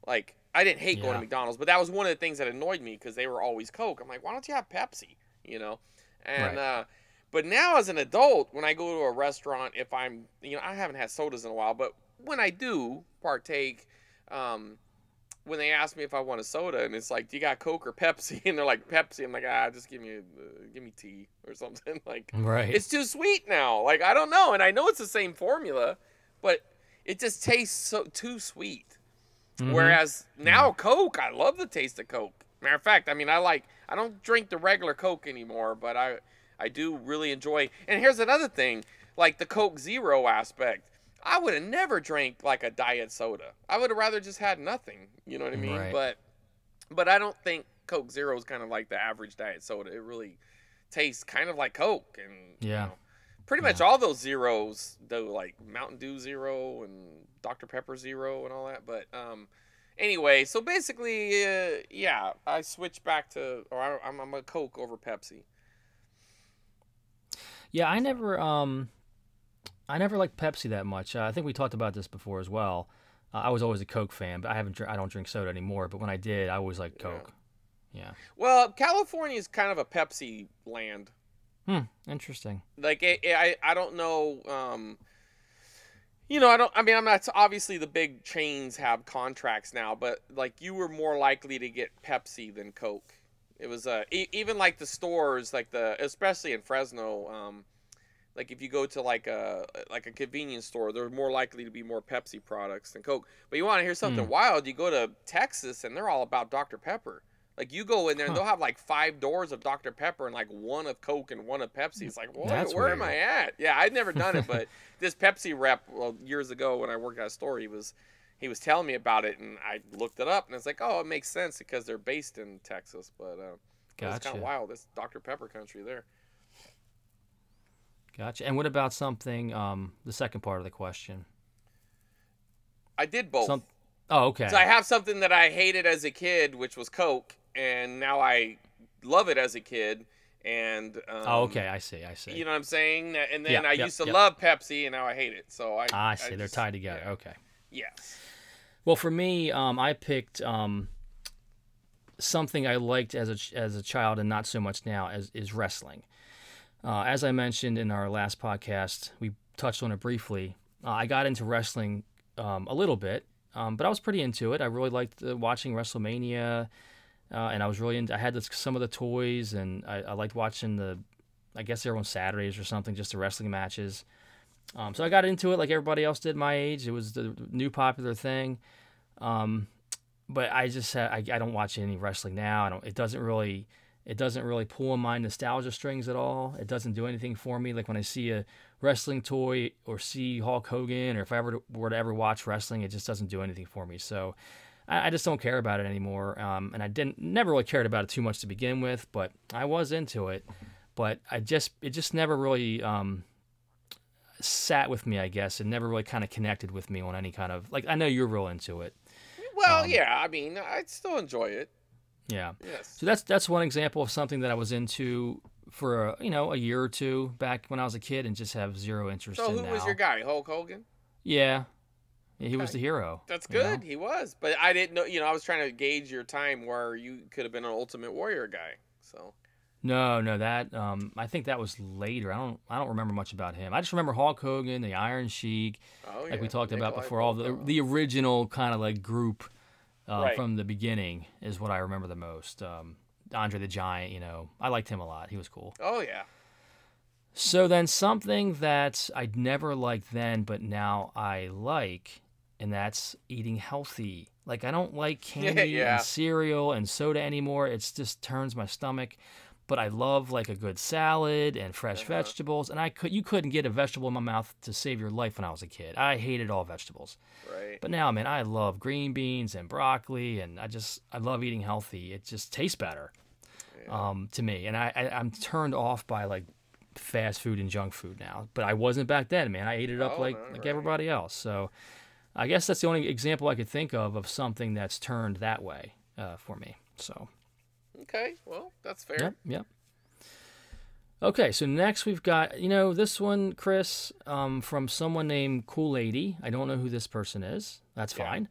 Like I didn't hate going to McDonald's, but that was one of the things that annoyed me because they were always Coke. I'm like, why don't you have Pepsi? You know, and Right. uh, but now as an adult, when I go to a restaurant, if I'm, you know, I haven't had sodas in a while, but when I do partake, um, when they ask me if I want a soda, and it's like, do you got Coke or Pepsi? <laughs> And they're like, Pepsi. I'm like, ah, just give me, uh, give me tea or something. <laughs> Like, Right. it's too sweet now. Like, I don't know, and I know it's the same formula, but it just tastes so too sweet. Mhm. Whereas now Coke, I love the taste of Coke. Matter of fact, I mean, I like I don't drink the regular Coke anymore, but I I do really enjoy. And here's another thing, like the Coke Zero aspect. I would have never drank like a diet soda. I would have rather just had nothing. You know what I mean? Right. But but I don't think Coke Zero is kind of like the average diet soda. It really tastes kind of like Coke, and you Yeah. know, pretty much all those zeros, though, like Mountain Dew Zero and Dr Pepper Zero and all that. But um, anyway, so basically, uh, yeah, I switched back to, or I, I'm, I'm a Coke over Pepsi. Yeah, I never um, I never liked Pepsi that much. Uh, I think we talked about this before as well. Uh, I was always a Coke fan, but I haven't. Dr- I don't drink soda anymore. But when I did, I always liked Coke. Yeah. Well, California is kind of a Pepsi land. Hmm. Interesting. like it- I I don't know um you know I don't I mean I'm not obviously the big chains have contracts now but like you were more likely to get Pepsi than Coke it was uh e- even like the stores like the especially in Fresno um like if you go to like a like a convenience store they're more likely to be more Pepsi products than Coke but you want to hear something Hmm. wild you go to Texas and they're all about Dr Pepper like you go in there and Huh. they'll have like five doors of Dr. Pepper and like one of Coke and one of Pepsi. It's like, where am. I at? Yeah, I'd never done it, but <laughs> this Pepsi rep, well, years ago when I worked at a store, he was he was telling me about it, and I looked it up, and it's like, oh, it makes sense because they're based in Texas. But uh, it's kind of wild. It's Dr. Pepper country there. Gotcha. And what about something? Um, the second part of the question. I did both. Some. Oh, okay. So I have something that I hated as a kid, which was Coke, and now I love it as a kid. And um, oh, okay. I see. I see. You know what I'm saying? And then Yeah, I yep, used to yep. love Pepsi, and now I hate it. So I. Ah, I see. They're just- tied together. yeah. Okay. Yes. Well, for me, um, I picked um, something I liked as a as a child and not so much now as is wrestling. Uh, as I mentioned in our last podcast, we touched on it briefly. Uh, I got into wrestling um, a little bit, um, but I was pretty into it. I really liked uh, watching WrestleMania, uh, and I was really into. I had this, some of the toys, and I, I liked watching the. I guess they were on Saturdays or something, just the wrestling matches. Um, so I got into it like everybody else did my age. It was the new popular thing. Um, but I just I, I don't watch any wrestling now. I don't. It doesn't really it doesn't really pull on my nostalgia strings at all. It doesn't do anything for me. Like when I see a wrestling toy or see Hulk Hogan, or if I ever were to ever watch wrestling, it just doesn't do anything for me. So I, I just don't care about it anymore. Um, and I didn't never really cared about it too much to begin with, but I was into it. But I just it just never really um, sat with me, I guess. It never really kind of connected with me on any kind of like. I know you're real into it. Well, Um, yeah. I mean, I still enjoy it. Yeah. Yes. So that's that's one example of something that I was into for a, you know a year or two back when I was a kid and just have zero interest So in who now. was your guy? Hulk Hogan. Yeah. Yeah, he was the hero. That's you know? good. He was, but I didn't know. You know, I was trying to gauge your time where you could have been an Ultimate Warrior guy. So No, no, that um, I think that was later. I don't, I don't remember much about him. I just remember Hulk Hogan, the Iron Sheik, Oh, like we yeah, talked about Nikolai before. All the the original kind of like group uh, Right. from the beginning is what I remember the most. Um, Andre the Giant, you know, I liked him a lot. He was cool. oh yeah. So then something that I'd never liked then, but now I like, and that's eating healthy. Like I don't like <laughs> candy Yeah. and cereal and soda anymore. It's just turns my stomach. But I love like a good salad and fresh Uh-huh. vegetables. And I could you couldn't get a vegetable in my mouth to save your life when I was a kid. I hated all vegetables. Right. But now, man, I love green beans and broccoli, and I just I love eating healthy. It just tastes better um, to me, and I, I I'm turned off by like fast food and junk food now. But I wasn't back then, man. I ate it up Oh, like no, like right. everybody else. So I guess that's the only example I could think of of something that's turned that way uh, for me. So Okay. Well, that's fair. yep, yep. Okay, so next we've got you know this one, Chris, um, from someone named Cool Lady. I don't know who this person is. That's Yeah. fine.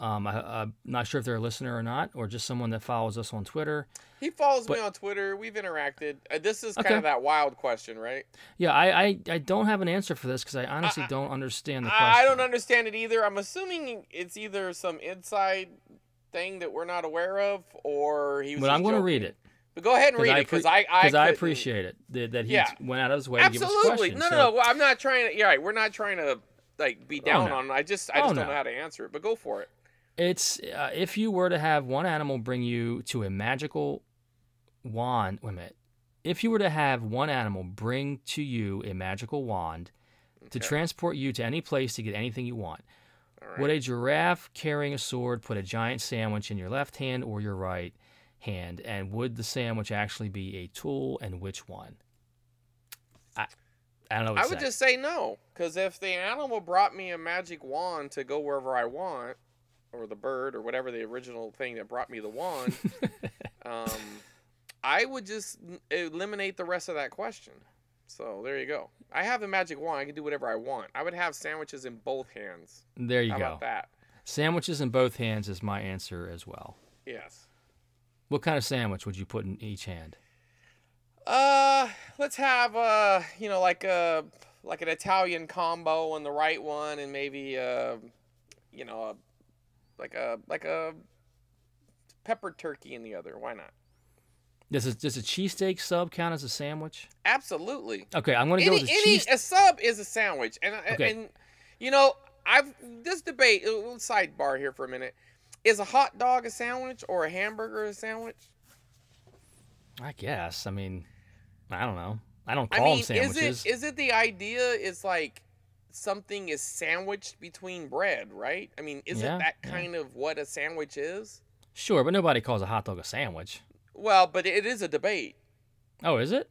Um, I, I'm not sure if they're a listener or not, or just someone that follows us on Twitter. He follows But- me on Twitter. We've interacted. Uh, this is kind Okay. of that wild question, right? Yeah, I, I, I don't have an answer for this because I honestly I- don't understand the question. I don't understand it either. I'm assuming it's either some inside thing that we're not aware of, or he was. But I'm going to read it But go ahead and read I it because I I, 'cause I couldn't- appreciate it that, that he Yeah. went out of his way to give us Absolutely. questions. No, so- no, no. I'm not trying to. Yeah, right. We're not trying to like be down no. on. it. I just I Oh, just don't no. know how to answer it. But go for it. It's uh, if you were to have one animal bring you to a magical wand. Wait a minute. If you were to have one animal bring to you a magical wand to transport you to any place to get anything you want, would a giraffe carrying a sword put a giant sandwich in your left hand or your right hand? And would the sandwich actually be a tool and which one? I, I don't know. What I would say. just say no, because if the animal brought me a magic wand to go wherever I want, or the bird, or whatever the original thing that brought me the wand, <laughs> um, I would just eliminate the rest of that question. So there you go. I have the magic wand. I can do whatever I want. I would have sandwiches in both hands. There you go. How go. about that? Sandwiches in both hands is my answer as well. Yes. What kind of sandwich would you put in each hand? Uh, let's have uh, you know, like a like an Italian combo on the right one, and maybe uh, you know, a, like a like a peppered turkey in the other. Why not? Does a, does a cheesesteak sub count as a sandwich? Absolutely. Okay, I'm going to go with a any cheese. a sub is a sandwich, and uh, Okay. and you know, I've this debate. A little sidebar here for a minute. Is a hot dog a sandwich or a hamburger a sandwich? I guess. I mean, I don't know. I don't I call mean, them is sandwiches. it is it the idea is like something is sandwiched between bread, right? I mean, isn't Yeah, that yeah. kind of what a sandwich is? Sure, but nobody calls a hot dog a sandwich. Well, but it is a debate. Oh, is it?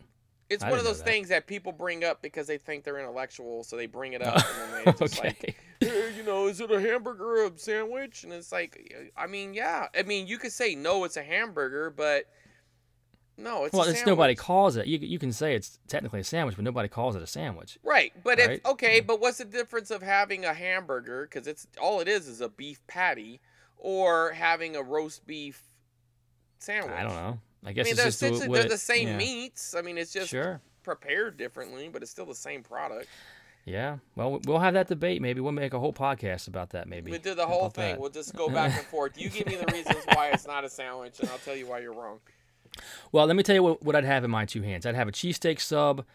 It's I one of those that. things that people bring up because they think they're intellectual, so they bring it up and then they just like, <laughs> okay. "Eh, you know, is it a hamburger or a sandwich? And it's like, I mean, yeah. I mean, you could say no, it's a hamburger, but no, it's well, it's nobody calls it. You, you can say it's technically a sandwich, but nobody calls it a sandwich. Right, but Right? it's okay. But what's the difference of having a hamburger? Because it's all it is is a beef patty, or having a roast beef sandwich. I don't know. I I guess mean, it's they're essentially what they're the same yeah. meats. I mean, it's just Sure. prepared differently, but it's still the same product. Yeah. Well, we'll have that debate. Maybe we'll make a whole podcast about that. Maybe We did the whole thing. that? We'll just go <laughs> back and forth. You give me the reasons why it's not a sandwich, and I'll tell you why you're wrong. Well, let me tell you what, what I'd have in my two hands. I'd have a cheesesteak sub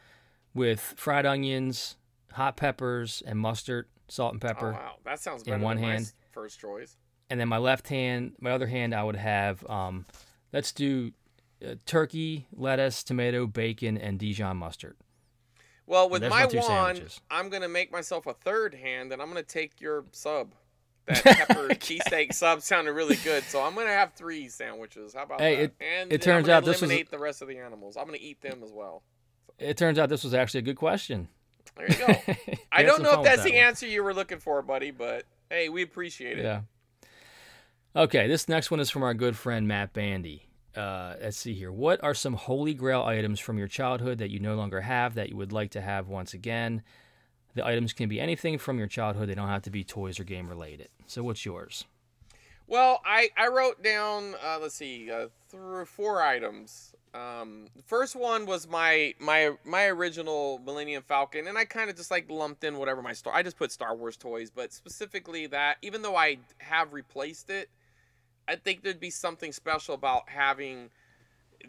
with fried onions, hot peppers, and mustard, salt and pepper. Oh wow, that sounds in better one than hand. first choice. And then my left hand, my other hand, I would have. Um, let's do uh, turkey, lettuce, tomato, bacon, and Dijon mustard. Well, with my my wand, sandwiches. I'm gonna make myself a third hand, and I'm gonna take your sub. <laughs> That pepper cheesesteak sub sounded really good, so I'm gonna have three sandwiches. How about Hey, that? it- and it turns out this was eliminate the rest of the animals. I'm gonna eat them as well. It turns out this was actually a good question. There you go. <laughs> I don't know if that's that the one. answer you were looking for, buddy, but hey, we appreciate it. Yeah. Okay, this next one is from our good friend Matt Bandy. Uh, let's see here. What are some holy grail items from your childhood that you no longer have that you would like to have once again? The items can be anything from your childhood. They don't have to be toys or game related. So what's yours? Well, I, I wrote down uh, let's see uh, through four items. Um, the first one was my my my original Millennium Falcon, and I kind of just like lumped in whatever my star. I just put Star Wars toys, but specifically that, even though I have replaced it, I think there'd be something special about having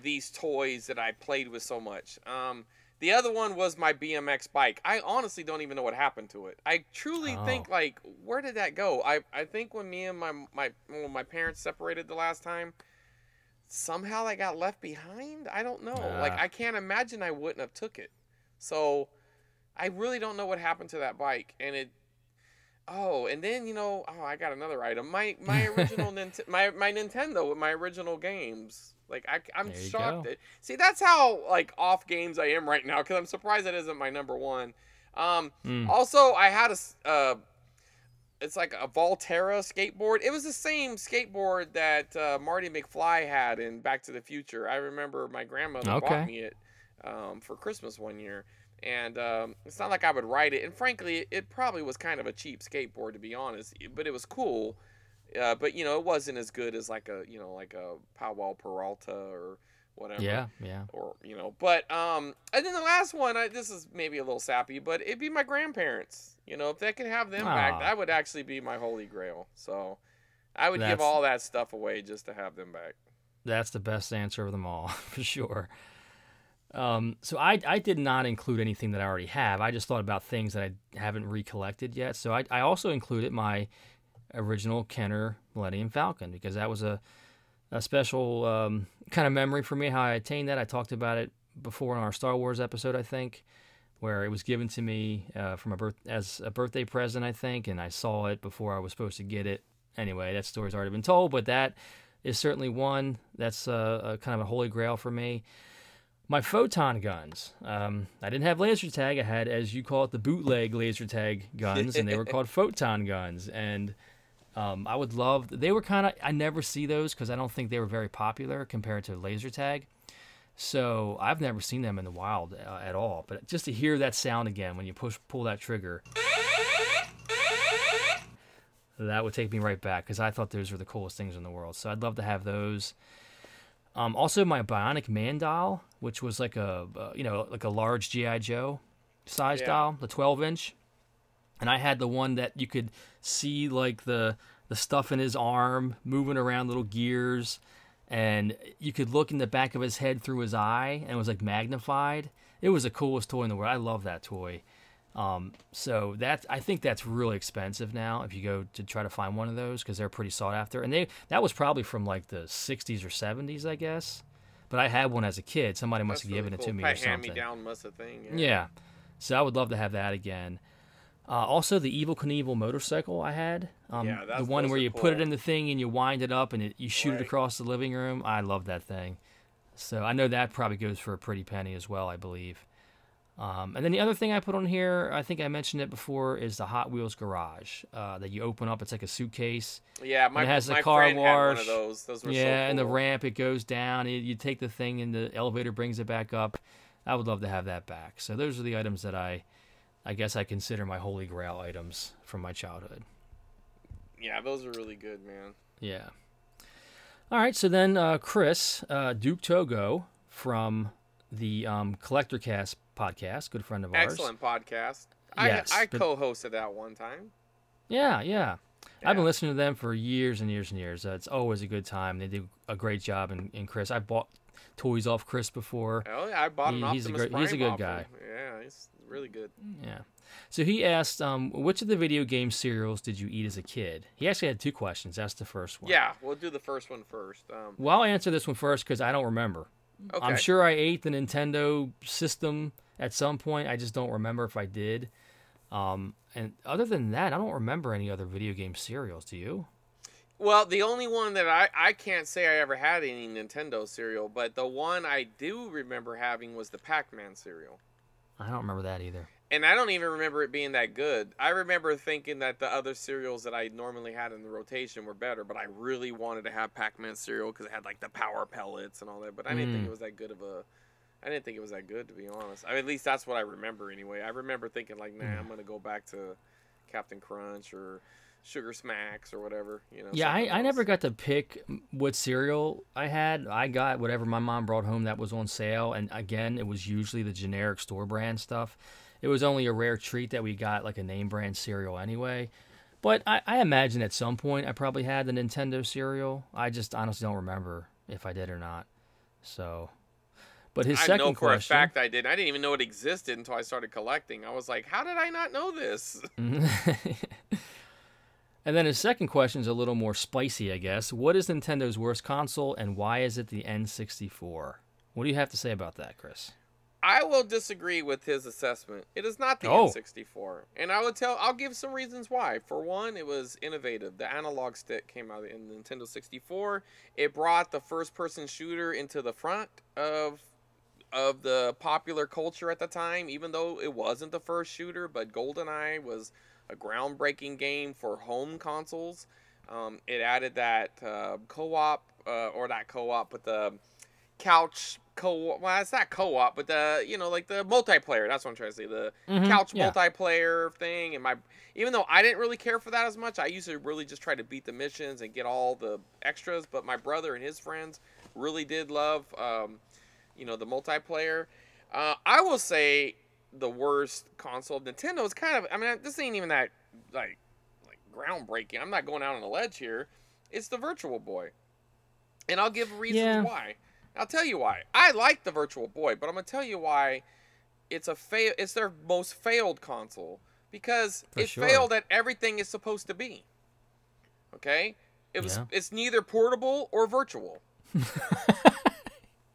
these toys that I played with so much. Um, the other one was my BMX bike. I honestly don't even know what happened to it. I truly Oh. think like where did that go? I I think when me and my my when my parents separated the last time, somehow I got left behind. I don't know. like Ah. I can't imagine I wouldn't have took it. So I really don't know what happened to that bike and it Oh, and then you know, oh, I got another item. My my <laughs> original Nint- my my Nintendo with my original games. Like I, I'm shocked. That, see, that's how like off games I am right now because I'm surprised that isn't my number one. Um, Mm. also I had a, uh, it's like a Valterra skateboard. It was the same skateboard that uh, Marty McFly had in Back to the Future. I remember my grandmother Okay. bought me it um, for Christmas one year, and um, it's not like I would ride it. And frankly, it, probably was kind of a cheap skateboard to be honest, but it was cool. Uh, but you know, it wasn't as good as like a you know like a Powell Peralta or whatever Yeah, yeah. or you know but um and then the last one I, this is maybe a little sappy but it'd be my grandparents you know if they could have them back that would actually be my holy grail so i would give all that stuff away just to have them back That's the best answer of them all, <laughs> for sure. Um, so I, I did not include anything that I already have. I just thought about things that I haven't recollected yet. So I, I also included my original Kenner Millennium Falcon because that was a a special um, kind of memory for me how I attained that. I talked about it before in our Star Wars episode, I think, where it was given to me uh, from a birth as a birthday present, I think, and I saw it before I was supposed to get it. Anyway, that story's already been told, but that is certainly one that's a, a kind of a holy grail for me. My photon guns. Um, I didn't have laser tag. I had, as you call it, the bootleg laser tag guns, and they were <laughs> called photon guns. And um, I would love. They were kind of. I never see those because I don't think they were very popular compared to laser tag. So I've never seen them in the wild uh, at all. But just to hear that sound again when you push pull that trigger, that would take me right back because I thought those were the coolest things in the world. So I'd love to have those. Um, also, my Bionic Man doll, which was like a uh, you know like a large GI Joe size Yeah. doll, the 12 inch, and I had the one that you could see like the the stuff in his arm moving around, little gears, and you could look in the back of his head through his eye, and it was like magnified. It was the coolest toy in the world. I love that toy. Um, so that's I think that's really expensive now if you go to try to find one of those because they're pretty sought after. And they that was probably from like the 60s or 70s, I guess. But I had one as a kid. Somebody must That's have given really it to me or something. hand-me-down must have thing. Yeah. So I would love to have that again. Uh, also, the Evel Knievel motorcycle I had. Um, Yeah, the one where you put it in the thing and you wind it up and it, you shoot it across the living room. I love that thing. So I know that probably goes for a pretty penny as well, I believe. Um, and then the other thing I put on here, I think I mentioned it before, is the Hot Wheels garage uh, that you open up. It's like a suitcase. Yeah, my, it has the my car friend wash. had one of those. Those were so yeah, and the ramp it goes down. You, you take the thing and the elevator brings it back up. I would love to have that back. So those are the items that I, I guess I consider my holy grail items from my childhood. Yeah, those are really good, man. Yeah. All right, so then uh, Chris uh, Duke Togo from the um, Collector Cast podcast, good friend of ours. Excellent podcast. Yes, I I but- co-hosted that one time. Yeah, yeah. I've been listening to them for years and years and years. Uh, it's always a good time. They do a great job. And, and Chris, I bought toys off Chris before. Oh yeah, I bought an He- he's a great- he's a good guy. him. Yeah, he's really good. Yeah. So he asked, um, which of the video game cereals did you eat as a kid? He actually had two questions. That's the first one. Yeah, we'll do the first one first. Um, Well, I'll answer this one first because I don't remember. Okay. I'm sure I ate the Nintendo system at some point. I just don't remember if I did. Um, and other than that, I don't remember any other video game cereals. Do you? Well, the only one that I I can't say I ever had any Nintendo cereal, but the one I do remember having was the Pac-Man cereal. I don't remember that either. And I don't even remember it being that good. I remember thinking that the other cereals that I normally had in the rotation were better, but I really wanted to have Pac-Man cereal because it had like the power pellets and all that. But I didn't think Mm. it was that good of a. I didn't think it was that good to be honest. I mean, at least that's what I remember anyway. I remember thinking like, nah, Mm. I'm gonna go back to Captain Crunch or Sugar Smacks or whatever. You know. Yeah, I, I never got to pick what cereal I had. I got whatever my mom brought home that was on sale. And again, it was usually the generic store brand stuff. It was only a rare treat that we got like a name brand cereal anyway. But I, I imagine at some point I probably had the Nintendo cereal. I just honestly don't remember if I did or not. So, but his I second know for question. a fact I didn't. I didn't even know it existed until I started collecting. I was like, how did I not know this? <laughs> <laughs> and then his second question is a little more spicy, I guess. What is Nintendo's worst console, and why is it the N64? What do you have to say about that, Chris? I will disagree with his assessment. It is not the Oh. N64, and I will tell. I'll give some reasons why. For one, it was innovative. The analog stick came out in Nintendo 64. It brought the first-person shooter into the front of of the popular culture at the time. Even though it wasn't the first shooter, but GoldenEye was a groundbreaking game for home consoles. Um, it added that uh, co-op uh, or not co-op, but the couch co well it's not co-op but the you know like the multiplayer that's what i'm trying to say the Mhm, couch yeah. multiplayer thing and my even though i didn't really care for that as much i used to really just try to beat the missions and get all the extras but my brother and his friends really did love um, you know the multiplayer uh, i will say the worst console of nintendo is kind of i mean this ain't even that like like groundbreaking i'm not going out on a ledge here it's the virtual boy and i'll give reasons Yeah. why I'll tell you why. I like the Virtual Boy, but I'm gonna tell you why it's a fail. It's their most failed console because For it sure. failed at everything it's supposed to be. Okay, it was. Yeah. It's neither portable or virtual. <laughs>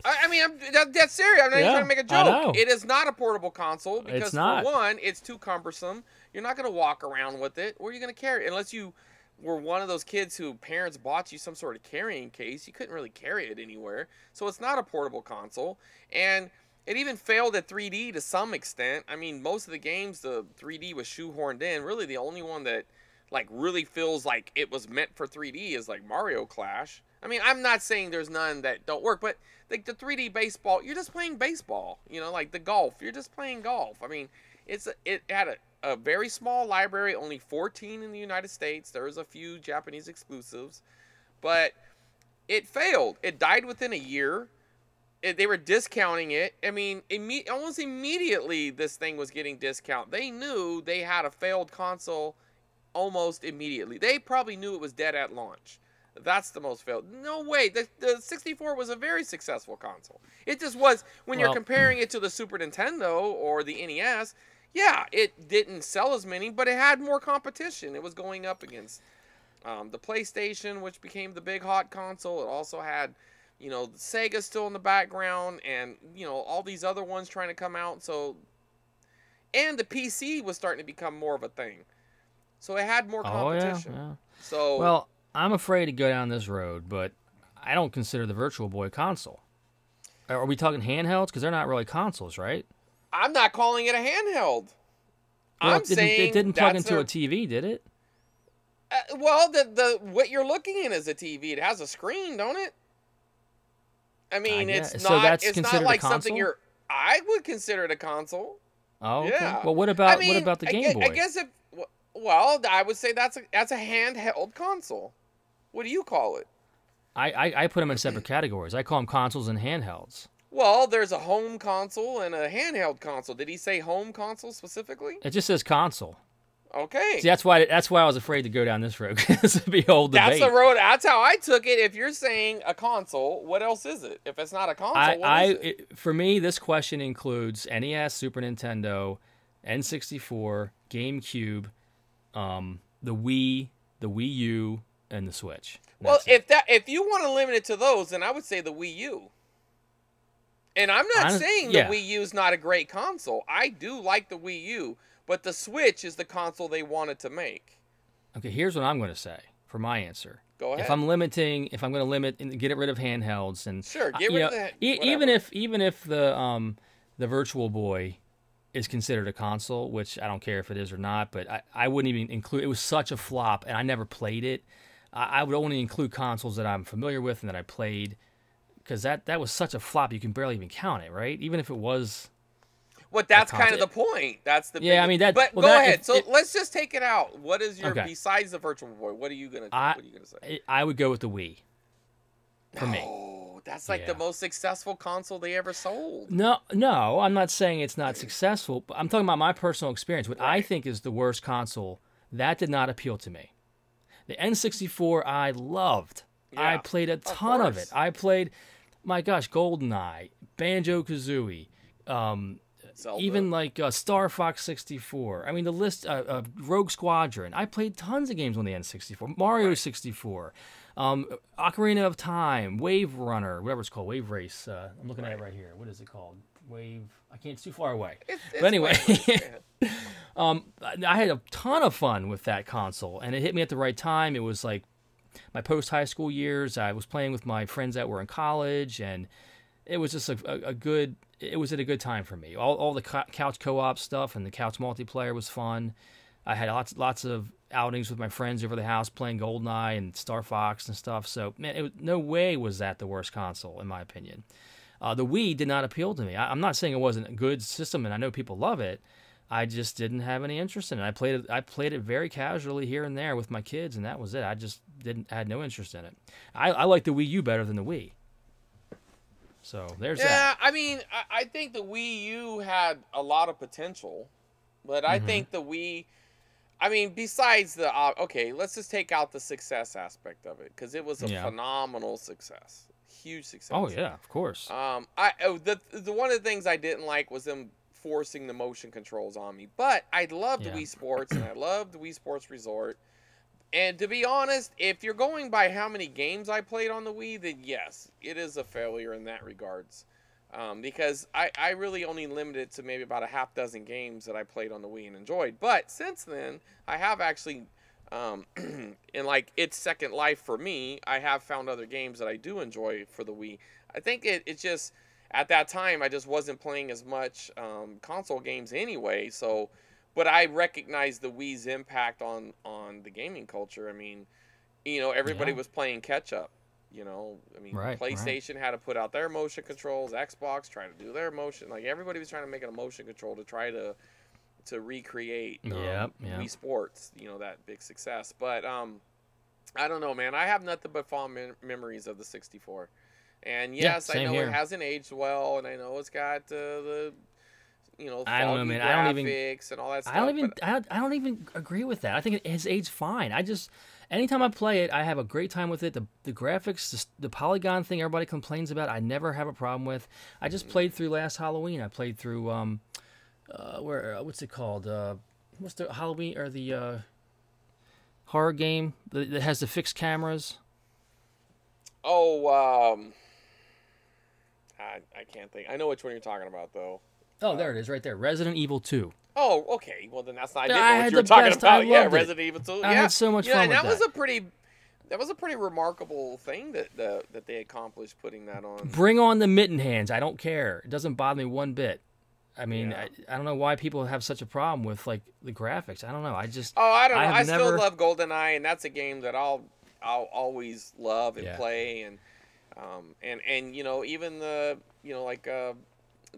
I, I mean, I'm that, that's serious. I'm not even trying to make a joke. It is not a portable console because not. for one, it's too cumbersome. You're not going to walk around with it. Where are you going to carry it? Unless you were one of those kids who parents bought you some sort of carrying case, you couldn't really carry it anywhere. So it's not a portable console. And it even failed at 3D to some extent. I mean, most of the games the 3D was shoehorned in. Really, the only one that like really feels like it was meant for 3D is like Mario Clash. I mean, I'm not saying there's none that don't work, but like the 3D baseball, you're just playing baseball. You know, like the golf, you're just playing golf. I mean, it's it had a, a very small library, only 14 in the United States. There was a few Japanese exclusives, but it failed. It died within a year. It, they were discounting it. I mean, imme- almost immediately this thing was getting discount. They knew they had a failed console almost immediately. They probably knew it was dead at launch. That's the most failed. No way. The, the 64 was a very successful console. It just was when you're comparing it to the Super Nintendo or the NES. Yeah, it didn't sell as many, but it had more competition. It was going up against um, the PlayStation, which became the big hot console. It also had, you know, Sega still in the background, and you know all these other ones trying to come out. So, and the PC was starting to become more of a thing. So it had more competition. Oh yeah, yeah. So Well, I'm afraid to go down this road, but I don't consider the Virtual Boy console. Are we talking handhelds? Because they're not really consoles, right? I'm not calling it a handheld. Well, I'm it didn't, saying it didn't plug into their- a TV, did it? Uh, well, the the what you're looking at is a TV. It has a screen, don't it? I mean, it's guess. not. So that's it's considered not a like something you're. I would consider it a console. Oh, okay. Yeah. Well, what about I what about the I Game gue- Boy? I guess if well, I would say that's a that's a handheld console. What do you call it? I, I, I put them in separate categories. I call them consoles and handhelds. Well, there's a home console and a handheld console. Did he say home console specifically? It just says console. Okay. See, that's why that's why I was afraid to go down this road <laughs> because it'd be debate. That's the road. That's how I took it. If you're saying a console, what else is it? If it's not a console, I, what I is it? it, for me, this question includes NES, Super Nintendo, N64, GameCube, um, the Wii, the Wii U, and the Switch. Well, That's it. if that if you want to limit it to those, then I would say the Wii U. And I'm not Honest- saying yeah. the Wii U is not a great console. I do like the Wii U, but the Switch is the console they wanted to make. okay, here's what I'm going to say for my answer. Go ahead. If I'm limiting, if I'm going to limit and get rid of handhelds and Sure, get rid of the- e- even if even if the um the Virtual Boy is considered a console, which I don't care if it is or not, but I, I wouldn't even include. It was such a flop, and I never played it. I, I would only include consoles that I'm familiar with and that I played, because that that was such a flop. You can barely even count it, right? Even if it was. But that's kind of the point. That's the Yeah, I mean, that- But well, go that- ahead. if- so if- let's just take it out. What is your Okay. besides the Virtual Boy? What are you gonna I What are you gonna say? I would go with the Wii. For me. Oh, that's like the most successful console they ever sold. No, no, I'm not saying it's not successful. But I'm talking about my personal experience. What I think is the worst console that did not appeal to me. The N64 I loved. I played a ton of, it. Uh, I played, my gosh, GoldenEye, Banjo Kazooie, um, even like uh, Star Fox 64. I mean, the list uh, of Rogue Squadron. I played tons of games on the N64. Mario 64, um, Ocarina of Time, Wave Runner, whatever it's called, Wave Race. Uh, I'm looking at it right here. What is it called? Wave. I can't. It's too far away. It's- but anyway, Wave Race, yeah. um, I had a ton of fun with that console, and it hit me at the right time. It was like my post high school years. I was playing with my friends that were in college, and it was just a, a, a good. It was at a good time for me. All, all the co- couch co-op stuff and the couch multiplayer was fun. I had lots lots of outings with my friends over the house playing GoldenEye and Star Fox and stuff. So man, it, was- no way was that the worst console in my opinion. Uh, the Wii did not appeal to me. I, I'm not saying it wasn't a good system, and I know people love it. I just didn't have any interest in it. I played it. I played it very casually here and there with my kids, and that was it. I just didn't had no interest in it. I, I like the Wii U better than the Wii. So there's that. Yeah, that. I mean, I, I think the Wii U had a lot of potential, but I Mhm. think the Wii. I mean, besides the uh, okay, let's just take out the success aspect of it because it was a Yeah. phenomenal success, huge success. Oh yeah, of course. Um, I oh, the the one of the things I didn't like was them forcing the motion controls on me, but I loved Yeah. Wii Sports and I loved Wii Sports Resort. and to be honest, if you're going by how many games I played on the Wii, then yes, it is a failure in that regards. Um, because I, I really only limited it to maybe about a half dozen games that I played on the Wii and enjoyed. But since then, I have actually, um, <clears throat> in like its second life for me, I have found other games that I do enjoy for the Wii. I think it, it's just at that time I just wasn't playing as much um, console games anyway. So, but I recognize the Wii's impact on on the gaming culture. I mean, you know, everybody Yeah. was playing catch up. You know, I mean, Right, right. PlayStation had to put out their motion controls. Xbox trying to do their motion. Like everybody was trying to make it a motion control to try to to recreate um, Yep, yep. Wii Sports. You know that big success. But um, I don't know, man. I have nothing but fond mem- memories of the 64. And Yeah, yes, I know here. it hasn't aged well, and I know it's got uh, the you know I don't know, man. I don't even- graphics and all that stuff. I don't even I, I don't even agree with that. I think it has aged fine. I just anytime I play it, I have a great time with it. The the graphics, the, the polygon thing everybody complains about, I never have a problem with. I just played through last Halloween. I played through um uh where uh, what's it called? Uh what's the Halloween or the uh horror game that, that has the fixed cameras? Oh, um, I I can't think. I know which one you're talking about though. Oh, there it is right there. Resident Evil 2. Oh, okay. Well, then that's not. I didn't I know what you were talking best. About. Yeah, it. Resident Evil 2. I yeah. had so much yeah, fun and with that was a pretty. That was a pretty remarkable thing that the, that they accomplished putting that on. Bring on the mitten hands. I don't care. It doesn't bother me one bit. I mean, Yeah. I, I don't know why people have such a problem with like the graphics. I don't know. I just Oh, I don't know. have I, still never- love GoldenEye, and that's a game that I'll I'll always love and Yeah. play, and um and and you know even the you know like uh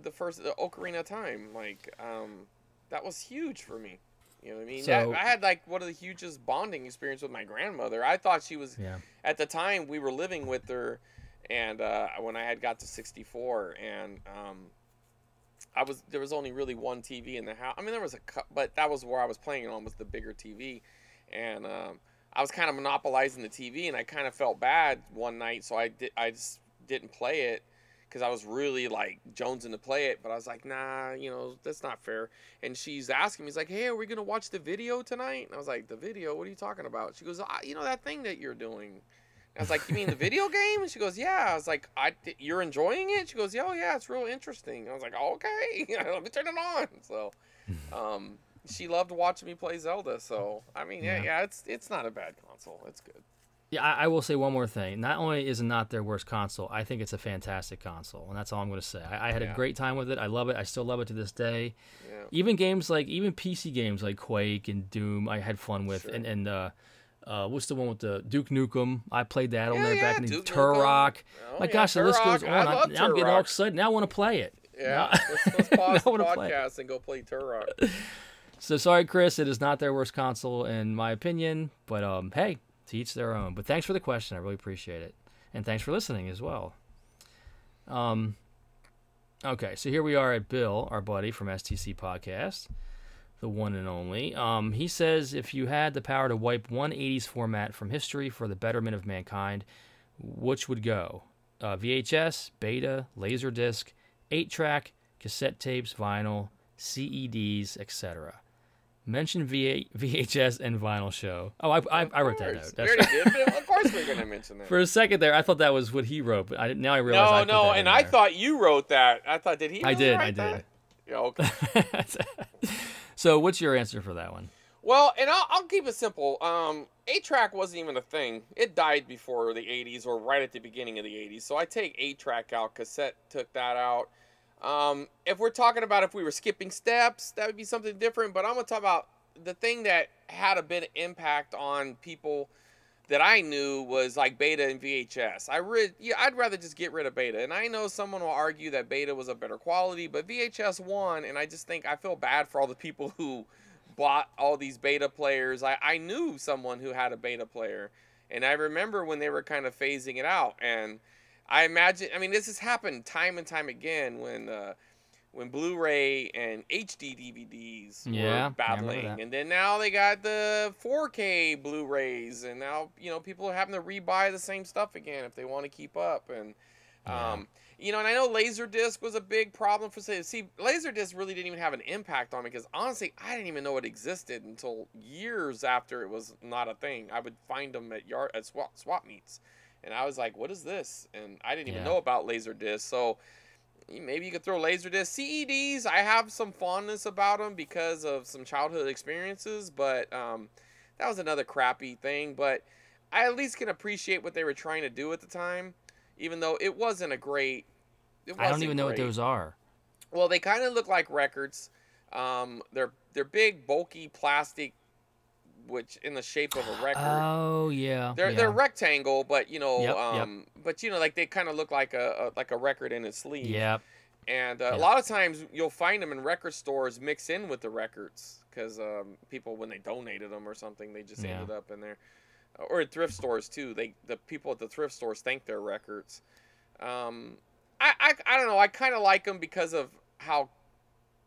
the first the Ocarina of Time like um that was huge for me. You know what I mean? That- So- I had like one of the hugest bonding experience with my grandmother. I thought she was Yeah. at the time we were living with her, and uh, when I had got to 64, and um, I was there was only really one TV in the house. I mean, there was a but that was where I was playing it on was the bigger TV, and um, I was kind of monopolizing the TV, and I kind of felt bad one night, so I did I just didn't play it because I was really like jonesing to play it, but I was like, nah, you know, that's not fair. And she's asking me, he's like, hey, are we gonna watch the video tonight? And I was like, the video? What are you talking about? She goes, ah, you know that thing that you're doing. I was like, you mean the video <laughs> game? And she goes, yeah. I was like, I, you're enjoying it? She goes, yeah, oh, yeah, it's real interesting. I was like, oh, okay, <laughs> let me turn it on. So, <laughs> um, she loved watching me play Zelda. So, I mean, yeah, Yeah. yeah, it's it's not a bad console. It's good. Yeah, I, I will say one more thing. Not only is it not their worst console, I think it's a fantastic console, and that's all I'm going to say. I, I had Yeah. a great time with it. I love it. I still love it to this day. Yeah. Even games like even PC games like Quake and Doom, I had fun with. Sure. And and uh, uh, what's the one with the Duke Nukem? I played that on there yeah, back in the. Turok. Oh, My yeah, gosh, the list goes on. I I'm, now I'm getting all excited. Now I want to play it. Yeah, Now- let's, let's <laughs> pause the I wanna play it. podcast and go play Turok. <laughs> So sorry, Chris. It is not their worst console in my opinion, but um, hey, to each their own. But thanks for the question. I really appreciate it, and thanks for listening as well. Um, okay, so here we are at Bill, our buddy from STC Podcast, the one and only. Um, he says if you had the power to wipe one '80s format from history for the betterment of mankind, which would go? Uh, VHS, Beta, Laserdisc, 8-track, cassette tapes, vinyl, CEDs, etc. Mention VA- VHS <laughs> and vinyl show. Oh, I, I, I wrote that Of note. course. we did, of course, we're going <laughs> to mention that. For a second there, I thought that was what he wrote, but I, now I realize. I no, put no, and I there. thought you wrote that. I thought, did he? I did, I did. that? Yeah, okay. <laughs> so, what's your answer for that one? Well, and I'll, I'll keep it simple. Um, eight track wasn't even a thing. It died before the '80s or right at the beginning of the '80s. So I take eight track out. Cassette took that out. Um, if we're talking about if we were skipping steps, that would be something different. But I'm gonna talk about the thing that had a bit of impact on people that I knew was like Beta and VHS. I read, yeah, I'd rather just get rid of Beta. And I know someone will argue that Beta was a better quality, but VHS won. And I just think I feel bad for all the people <laughs> who bought all these Beta players. I, I knew someone who had a Beta player, and I remember when they were kind of phasing it out. And I imagine, I mean, this has happened time and time again when. Uh, when Blu-ray and HD DVDs Yeah, were yeah, battling, and then now they got the 4K Blu-rays, and now you know people are having to rebuy the same stuff again if they want to keep up. And Um, you know, and I know Laserdisc was a big problem for say. See, Laserdisc really didn't even have an impact on me because honestly, I didn't even know it existed until years after it was not a thing. I would find them at yard at swap, swap meets, and I was like, "What is this?" And I didn't even Yeah. know about Laserdisc. So maybe you could throw Laserdisc, CEDs. I have some fondness about them because of some childhood experiences, but um, that was another crappy thing. But I at least can appreciate what they were trying to do at the time, even though it wasn't a great. It I don't wasn't even know what those are. Well, they kind of look like records. Um, they're they're big, bulky plastic, which in the shape of a record. Oh yeah. they're yeah. they're rectangle, but you know, Yep, yep. um, but you know, like they kind of look like a, a like a record in its sleeve. Yep. And uh, Yeah. a lot of times you'll find them in record stores mixed in with the records because um, people when they donated them or something, they just Yeah. ended up in there. Or at thrift stores too. They the people at the thrift stores thank their records. Um, I, I I don't know. I kind of like them because of how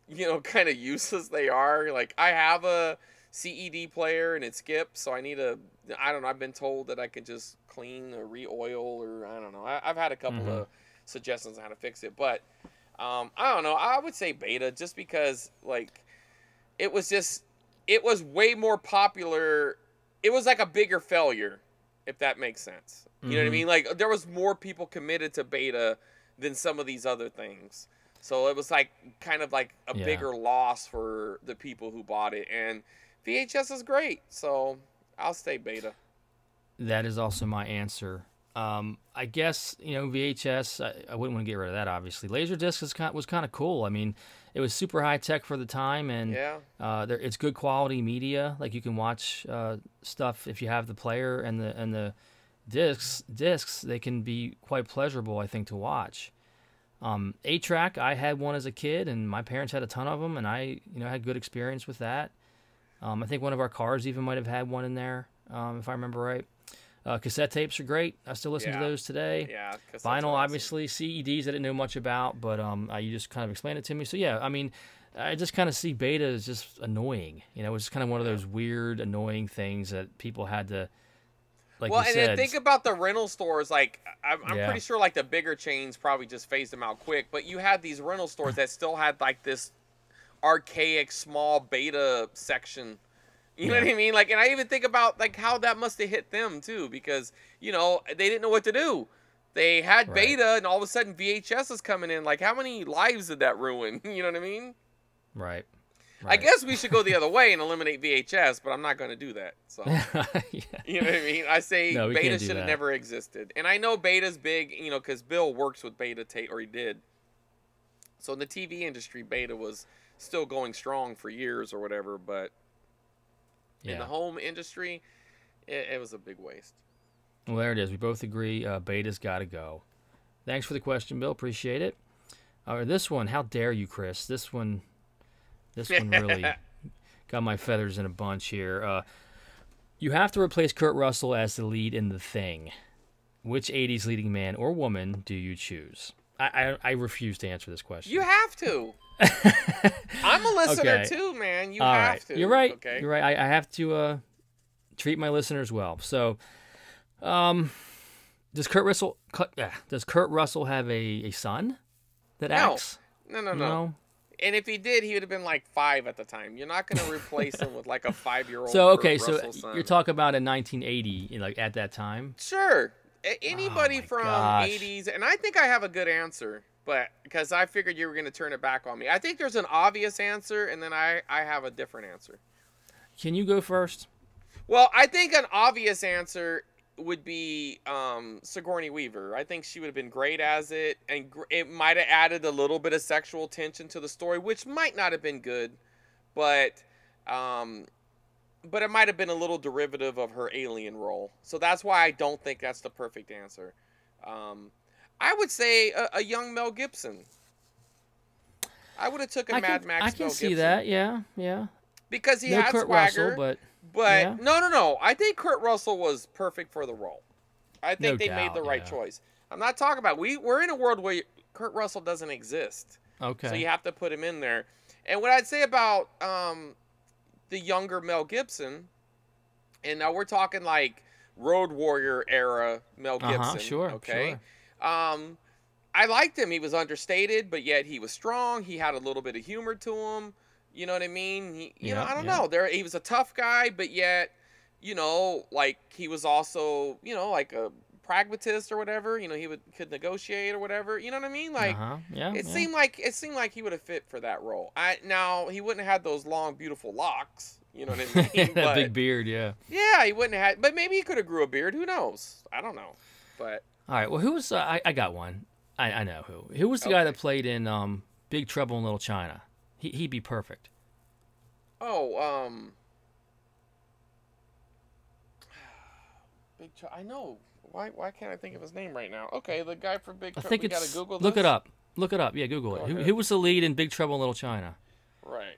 you know <laughs> kind of useless they are. Like I have a CED player and it skips, so I need a. I don't know. I've been told that I could just clean or re-oil or I don't know. I, I've had a couple Mhm. of suggestions on how to fix it, but um, I don't know. I would say beta just because like it was just it was way more popular. It was like a bigger failure, if that makes sense. You know what I Mhm. mean? Like there was more people committed to beta than some of these other things. So it was like kind of like a Yeah. bigger loss for the people who bought it. And VHS is great, so I'll stay beta. That is also my answer. Um, I guess you know VHS. I, I wouldn't want to get rid of that. Obviously, Laserdisc is kind was kind of cool. I mean, it was super high tech for the time, and Yeah. uh, there, it's good quality media. Like you can watch uh, stuff if you have the player and the and the discs. Discs they can be quite pleasurable. I think to watch. Um, eight track. I had one as a kid, and my parents had a ton of them, and I you know had good experience with that. Um, I think one of our cars even might have had one in there, um, if I remember right. Uh, cassette tapes are great. I still listen Yeah. to those today. Yeah. Vinyl, obviously. CEDs, I didn't know much about, but um, uh, you just kind of explained it to me. So yeah, I mean, I just kind of see beta as just annoying. You know, it's kind of one of those weird, annoying things that people had to, like well, and said. then think about the rental stores. Like, I'm, I'm Yeah. pretty sure like the bigger chains probably just phased them out quick. But you had these rental stores <laughs> that still had like this archaic small beta section. You know Yeah. what I mean? Like, and I even think about like how that must have hit them too, because you know they didn't know what to do. They had Right. beta, and all of a sudden VHS is coming in. Like, how many lives did that ruin? <laughs> You know what I mean? right. I guess we should go the other way and <laughs> eliminate VHS, but I'm not going to do that. So. <laughs> yeah. You know what I mean? I say No, beta should have never existed. And I know beta's big, you know, because Bill works with beta tape, or he did. So in the TV industry, beta was still going strong for years or whatever. But in the home industry, it, it was a big waste. Well, there it is. We both agree. Uh, beta's got to go. Thanks for the question, Bill. Appreciate it. Uh, this one, how dare you, Chris? This one, this one really <laughs> got my feathers in a bunch here. Uh, you have to replace Kurt Russell as the lead in The Thing. Which 80s leading man or woman do you choose? I, I, I refuse to answer this question. You have to. <laughs> I'm a listener Okay. too, man. You All have right. to. You're right. Okay. You're right. I, I have to uh, treat my listeners well. So, um, does Kurt Russell? Cut- yeah, does Kurt Russell have a, a son that No. acts? No, no, no. No. And if he did, he would have been like five at the time. You're not going to replace him with like a five-year-old. So Kurt okay, so son. you're talking about in 1980, like at that time. Sure. Anybody Oh from gosh. 80s, and I think I have a good answer, but because I figured you were going to turn it back on me. I think there's an obvious answer, and then I, I have a different answer. Can you go first? Well, I think an obvious answer would be um, Sigourney Weaver. I think she would have been great as it, and gr- it might have added a little bit of sexual tension to the story, which might not have been good, but um, but it might have been a little derivative of her alien role. So that's why I don't think that's the perfect answer. Um, I would say a, a young Mel Gibson. I would have took a I Mad can, Max. I can Mel see Gibson that. Yeah, yeah. because he no had Kurt swagger. Russell, but But Yeah. no, no, no. I think Kurt Russell was perfect for the role. I think No they made the right yeah. choice. I'm not talking about we. We're in a world where Kurt Russell doesn't exist, okay. so you have to put him in there. And what I'd say about um, the younger Mel Gibson, and now we're talking like Road Warrior era Mel Uh-huh, Gibson. sure, Okay. Um, I liked him. He was understated, but yet he was strong. He had a little bit of humor to him. You know what I mean? He, you know, I don't yeah. know. There, he was a tough guy, but yet, you know, like he was also, you know, like a pragmatist or whatever. You know, he would could negotiate or whatever. You know what I mean? Like, uh-huh. yeah, it yeah. seemed like it seemed like he would have fit for that role. I now he wouldn't have had those long, beautiful locks. You know what I <laughs> mean? that but, big beard, yeah. yeah, he wouldn't have had. But maybe he could have grew a beard. Who knows? I don't know. But All right. Well, who was? Uh, I I got one. I I know who. Who was the guy that played in um Big Trouble in Little China? He he'd be perfect. oh, um, Big. Ch- I know. Why? Why can't I think of his name right now? Okay, the guy from Big. Trouble. I think we it's. Google. look this? it up. Look it up. Yeah, Google Go it. Who, who was the lead in Big Trouble in Little China? Right.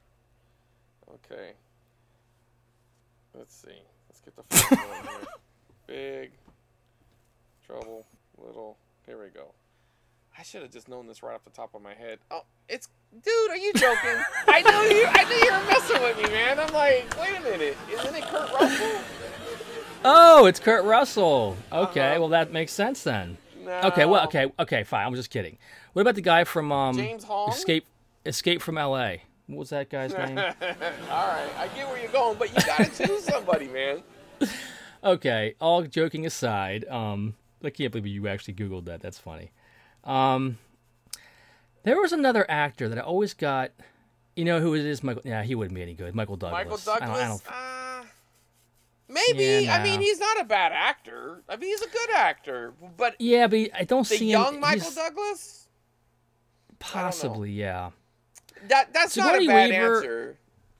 Okay. Let's see. Let's get the. <laughs> Big trouble, little. Here we go. I should have just known this right off the top of my head. Oh, it's dude. Are you joking? <laughs> I knew you. I knew you were messing with me, man. I'm like, wait a minute. Isn't it Kurt Russell? Oh, it's Kurt Russell. Okay, Uh-huh. well that makes sense then. No. Okay, well, okay, okay, fine. I'm just kidding. What about the guy from um, James Hong? Escape Escape from L.A.? What was that guy's <laughs> name? All right, I get where you're going, but you gotta <laughs> choose somebody, man. okay, all joking aside, um, I can't believe you actually Googled that. That's funny. Um, there was another actor that I always got. You know who it is? Michael. Yeah, he wouldn't be any good. Michael Douglas. Michael I don't- I Douglas. don't- Uh, maybe. Yeah, I mean, he's not a bad actor. I mean, he's a good actor. But yeah, but I don't the see him. young Michael he's- Douglas, Possibly, yeah. that that's not a Sigourney bad Weaver- answer.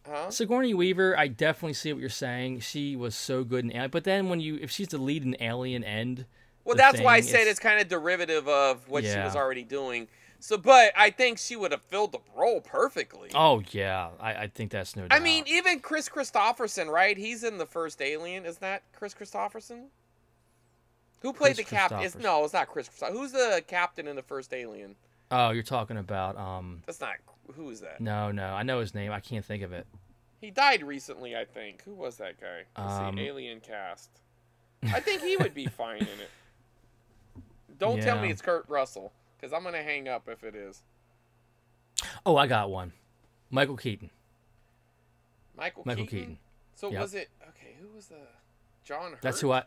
Huh? Sigourney Weaver, I definitely see what you're saying. She was so good in Alien, but then when you, if she's the lead in Alien End, Well, the that's why I said it's, kind of derivative of what she was already doing. So, but I think she would have filled the role perfectly. Oh yeah, I, I think that's no doubt. I mean, even Kris Kristofferson, right? He's in the first Alien. Isn't that Kris Kristofferson? Who played Chris the captain? It's, no, it's not Chris. Christoph- Who's the captain in the first Alien? oh, you're talking about um. That's not. Who is that? No, no, I know his name. I can't think of it. He died recently, I think. Who was that guy? Um, see, Alien cast. I think he would be fine in it. <laughs> Don't tell me it's Kurt Russell, because I'm gonna hang up if it is. Oh, I got one. Michael Keaton. Michael, Michael Keaton. Keaton. So Yep. was it? Okay, who was the? John Hurt. That's who I.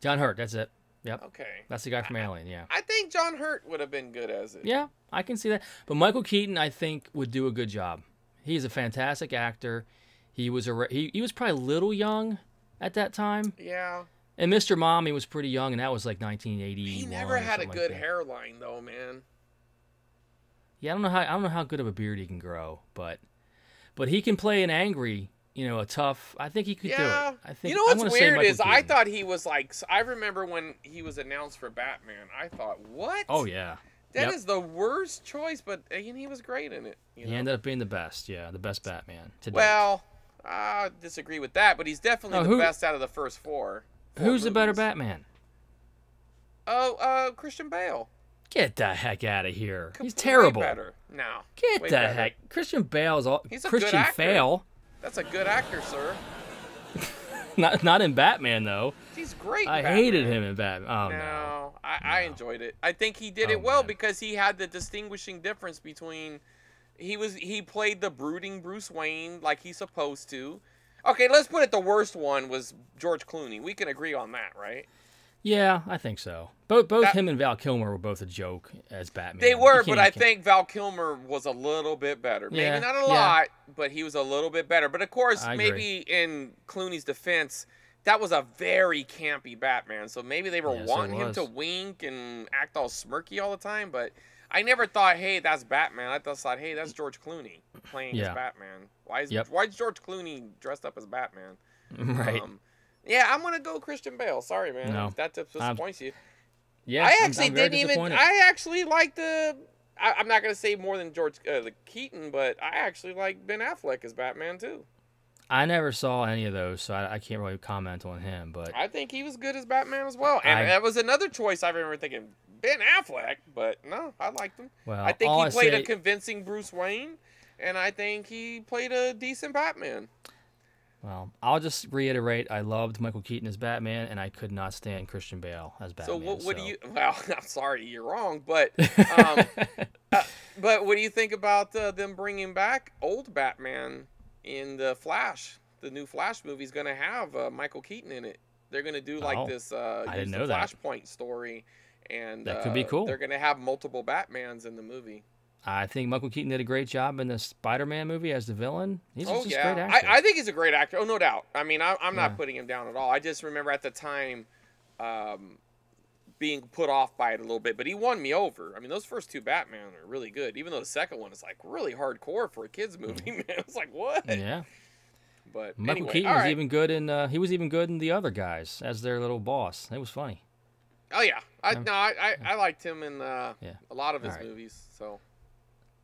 John Hurt. That's it. Yep. Okay. That's the guy from Alien. Yeah. I think John Hurt would have been good as it. Yeah, I can see that. But Michael Keaton, I think, would do a good job. He's a fantastic actor. He was a he, he was probably a little young at that time. Yeah. And Mr. Mommy was pretty young, and that was like 1980. He never had a good hairline though, man. Yeah, I don't know how I don't know how good of a beard he can grow, but but he can play an angry, you know, a tough. I think he could yeah. do it. I think. you know what's weird is I thought he was like. I remember when he was announced for Batman. I thought, what? Oh yeah. That is Yep. the worst choice, but uh, and he was great in it. You He know? ended up being the best. Yeah, the best Batman. To date. Well, I disagree with that, but he's definitely Oh, the who- best out of the first four. Who's the better. Batman? Oh, uh, Christian Bale. Get the heck out of here. He's terrible. better. No. Get the better. heck. Christian Bale is all He's a good Christian actor. Fail. That's a good actor, sir. <laughs> Not not in Batman though. He's great. I hated him in Batman. Oh no. no, I, I enjoyed it. I think he did Oh, it well man. because he had the distinguishing difference between he was he played the brooding Bruce Wayne like he's supposed to. Okay, let's put it. The worst one was George Clooney. We can agree on that, right? Yeah, I think so. Both both That- him and Val Kilmer were both a joke as Batman. They were, but I think Val Kilmer was a little bit better. Maybe Yeah, not a yeah. lot, but he was a little bit better. But of course, maybe in Clooney's defense, that was a very campy Batman. So maybe they were Yes, wanting him to wink and act all smirky all the time. But I never thought, hey, that's Batman. I just thought, hey, that's George Clooney playing Yeah. as Batman. Why is Yep. why is George Clooney dressed up as Batman? <laughs> right. Um, yeah, I'm gonna go Christian Bale. Sorry, man. No. If that disappoints you. yeah, I I'm- actually I'm didn't even. I actually liked the. I, I'm not gonna say more than George uh, the Keaton, but I actually like Ben Affleck as Batman too. I never saw any of those, so I, I can't really comment on him. But I think he was good as Batman as well, and I- that was another choice I remember thinking Ben Affleck, but no, I liked him. well, I think he played say, a convincing Bruce Wayne, and I think he played a decent Batman. Well, I'll just reiterate: I loved Michael Keaton as Batman, and I could not stand Christian Bale as So Batman. what, what do you? <laughs> Well, I'm sorry, you're wrong, but <laughs> um, uh, but what do you think about uh, them bringing back old Batman in the Flash? The new Flash movie is going to have uh, Michael Keaton in it. They're going to do like Oh, this. Uh, I didn't know that. Flashpoint story, and That could be uh, cool. They're going to have multiple Batmans in the movie. I think Michael Keaton did a great job in the Spider-Man movie as the villain. He's oh just a yeah, great actor. I, I think he's a great actor. Oh no doubt. I mean, I, I'm not putting him down at all. I just remember at the time. Um, being put off by it a little bit, but he won me over. I mean, those first two Batman are really good, even though the second one is like really hardcore for a kids movie. <laughs> Man, it's like what? yeah. But Michael anyway, Keaton was right. even good in. Uh, he was even good in the other guys as their little boss. It was funny. Oh yeah, I no, I, I, I liked him in uh, Yeah. a lot of his right. movies. So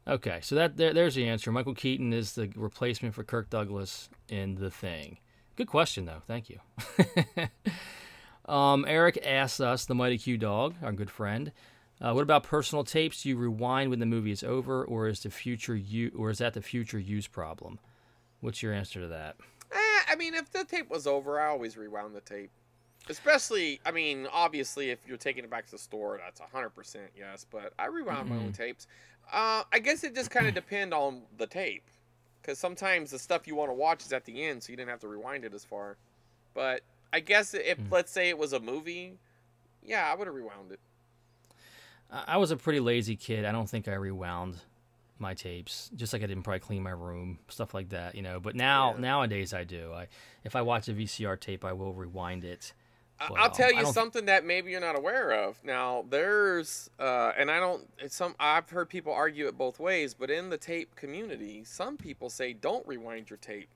Okay, so that there, there's the answer. Michael Keaton is the replacement for Kirk Douglas in The Thing. Good question though. Thank you. <laughs> um, Eric asks us, the Mighty Q Dog, our good friend, uh, what about personal tapes? Do you rewind when the movie is over, or is the future you, or is that the future use problem? What's your answer to that? eh, I mean, if the tape was over, I always rewound the tape. Especially, I mean, obviously, if you're taking it back to the store, that's hundred percent yes. But I rewound my own tapes. Uh, I guess it just kind of depend on the tape, because sometimes the stuff you want to watch is at the end, so you didn't have to rewind it as far. But I guess if let's say it was a movie, yeah, I would have rewound it. I I was a pretty lazy kid. I don't think I rewound my tapes. Just like I didn't probably clean my room, stuff like that, you know. But now Yeah. nowadays I do. I if I watch a VCR tape, I will rewind it. But, I'll tell you something that maybe you're not aware of. Now, there's, uh, and I don't, it's some, I've heard people argue it both ways, but in the tape community, some people say don't rewind your tape.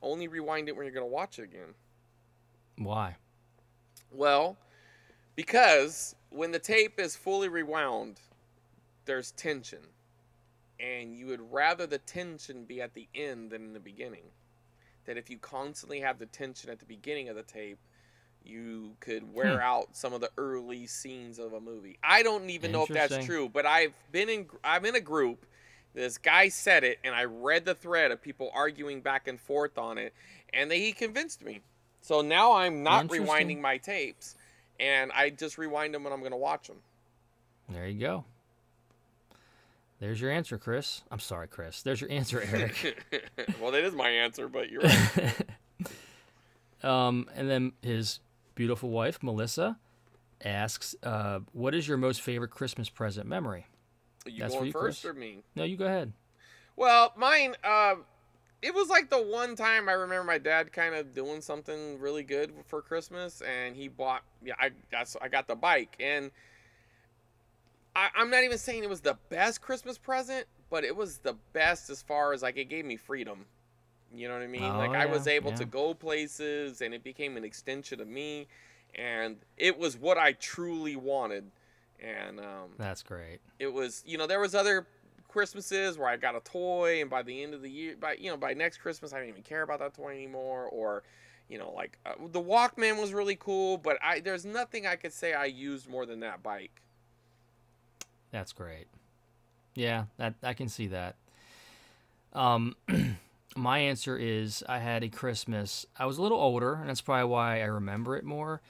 Only rewind it when you're going to watch it again. Why? Well, because when the tape is fully rewound, there's tension. And you would rather the tension be at the end than in the beginning. That if you constantly have the tension at the beginning of the tape, you could wear out some of the early scenes of a movie. I don't even know if that's true, but I've been in I'm in a group. This guy said it, and I read the thread of people arguing back and forth on it, and they, he convinced me. So now I'm not rewinding my tapes, and I just rewind them when I'm going to watch them. There you go. There's your answer, Chris. I'm sorry, Chris. There's your answer, <laughs> Eric. well, that is my answer, but you're right. <laughs> um, and then his beautiful wife, Melissa, asks, uh, "What is your most favorite Christmas present memory?" you That's going you, first Chris. or me? No, you go ahead. Well, mine, uh, it was like the one time I remember my dad kind of doing something really good for Christmas, and he bought. Yeah, I that's I got the bike, and I, I'm not even saying it was the best Christmas present, but it was the best as far as like it gave me freedom. You know what I mean? Oh, like I was yeah, able to go places, and it became an extension of me, and it was what I truly wanted. And um, That's great. it was you know there was other christmases where i got a toy and by the end of the year by you know by next christmas i didn't even care about that toy anymore or you know like uh, the walkman was really cool but i there's nothing i could say i used more than that bike That's great. Yeah, that I can see that. Um, <clears throat> my answer is I had a Christmas. I was a little older, and that's probably why I remember it more.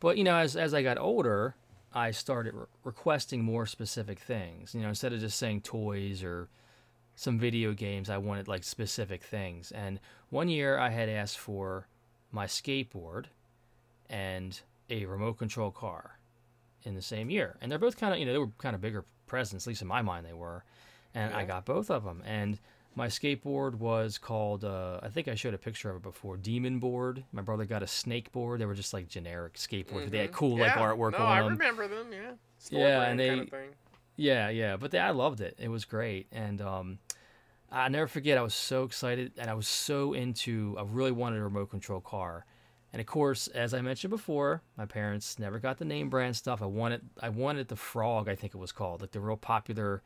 But you know, as as I got older, I started re- requesting more specific things. You know, instead of just saying toys or some video games, I wanted like specific things. And one year, I had asked for my skateboard and a remote control car in the same year. And they're both kind of, you know, they were kind of bigger presents, at least in my mind they were. And I got both of them. And my skateboard was called, uh, I think I showed a picture of it before, Demon Board. My brother got a snake board. They were just like generic skateboards, but they had Mhm. cool like artwork no, on i them. I remember them yeah Store Yeah, and they- kind of thing. Yeah, yeah, but they, I loved it. It was great, and um, I never forget. I was so excited, and I was so into. I really wanted a remote control car, and of course, as I mentioned before, my parents never got the name brand stuff. I wanted, I wanted the Frog, I think it was called, like the real popular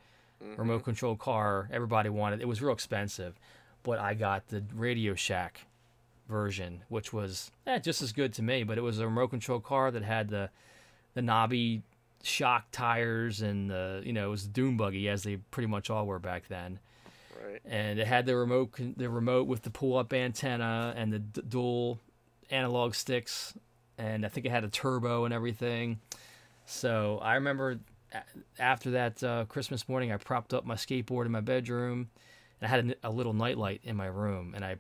remote control car. Everybody wanted. It was real expensive, but I got the Radio Shack version, which was eh, just as good to me. But it was a remote control car that had the the knobby shock tires and the you know it was a dune buggy as they pretty much all were back then Right. and it had the remote the remote with the pull up antenna and the d- dual analog sticks and I think it had a turbo and everything. So I remember after that uh, Christmas morning, I propped up my skateboard in my bedroom, and I had a little nightlight in my room, and I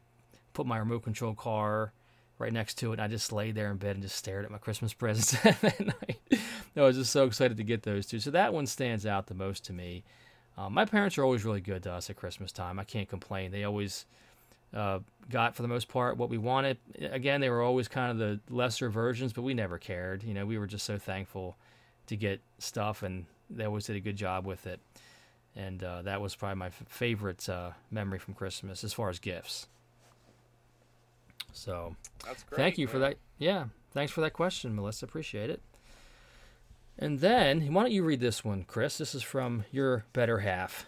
put my remote control car right next to it. And I just laid there in bed and just stared at my Christmas <laughs> presents <laughs> that night. I was just so excited to get those two. So that one stands out the most to me. Uh, my parents are always really good to us at Christmas time. I can't complain. They always uh, got for the most part what we wanted. Again, they were always kind of the lesser versions, but we never cared. You know, we were just so thankful to get stuff, and they always did a good job with it. And uh, that was probably my f- favorite uh, memory from Christmas as far as gifts. So, That's great. thank you for that. Yeah, thanks for that question, Melissa. Appreciate it. And then, why don't you read this one, Chris? This is from your better half.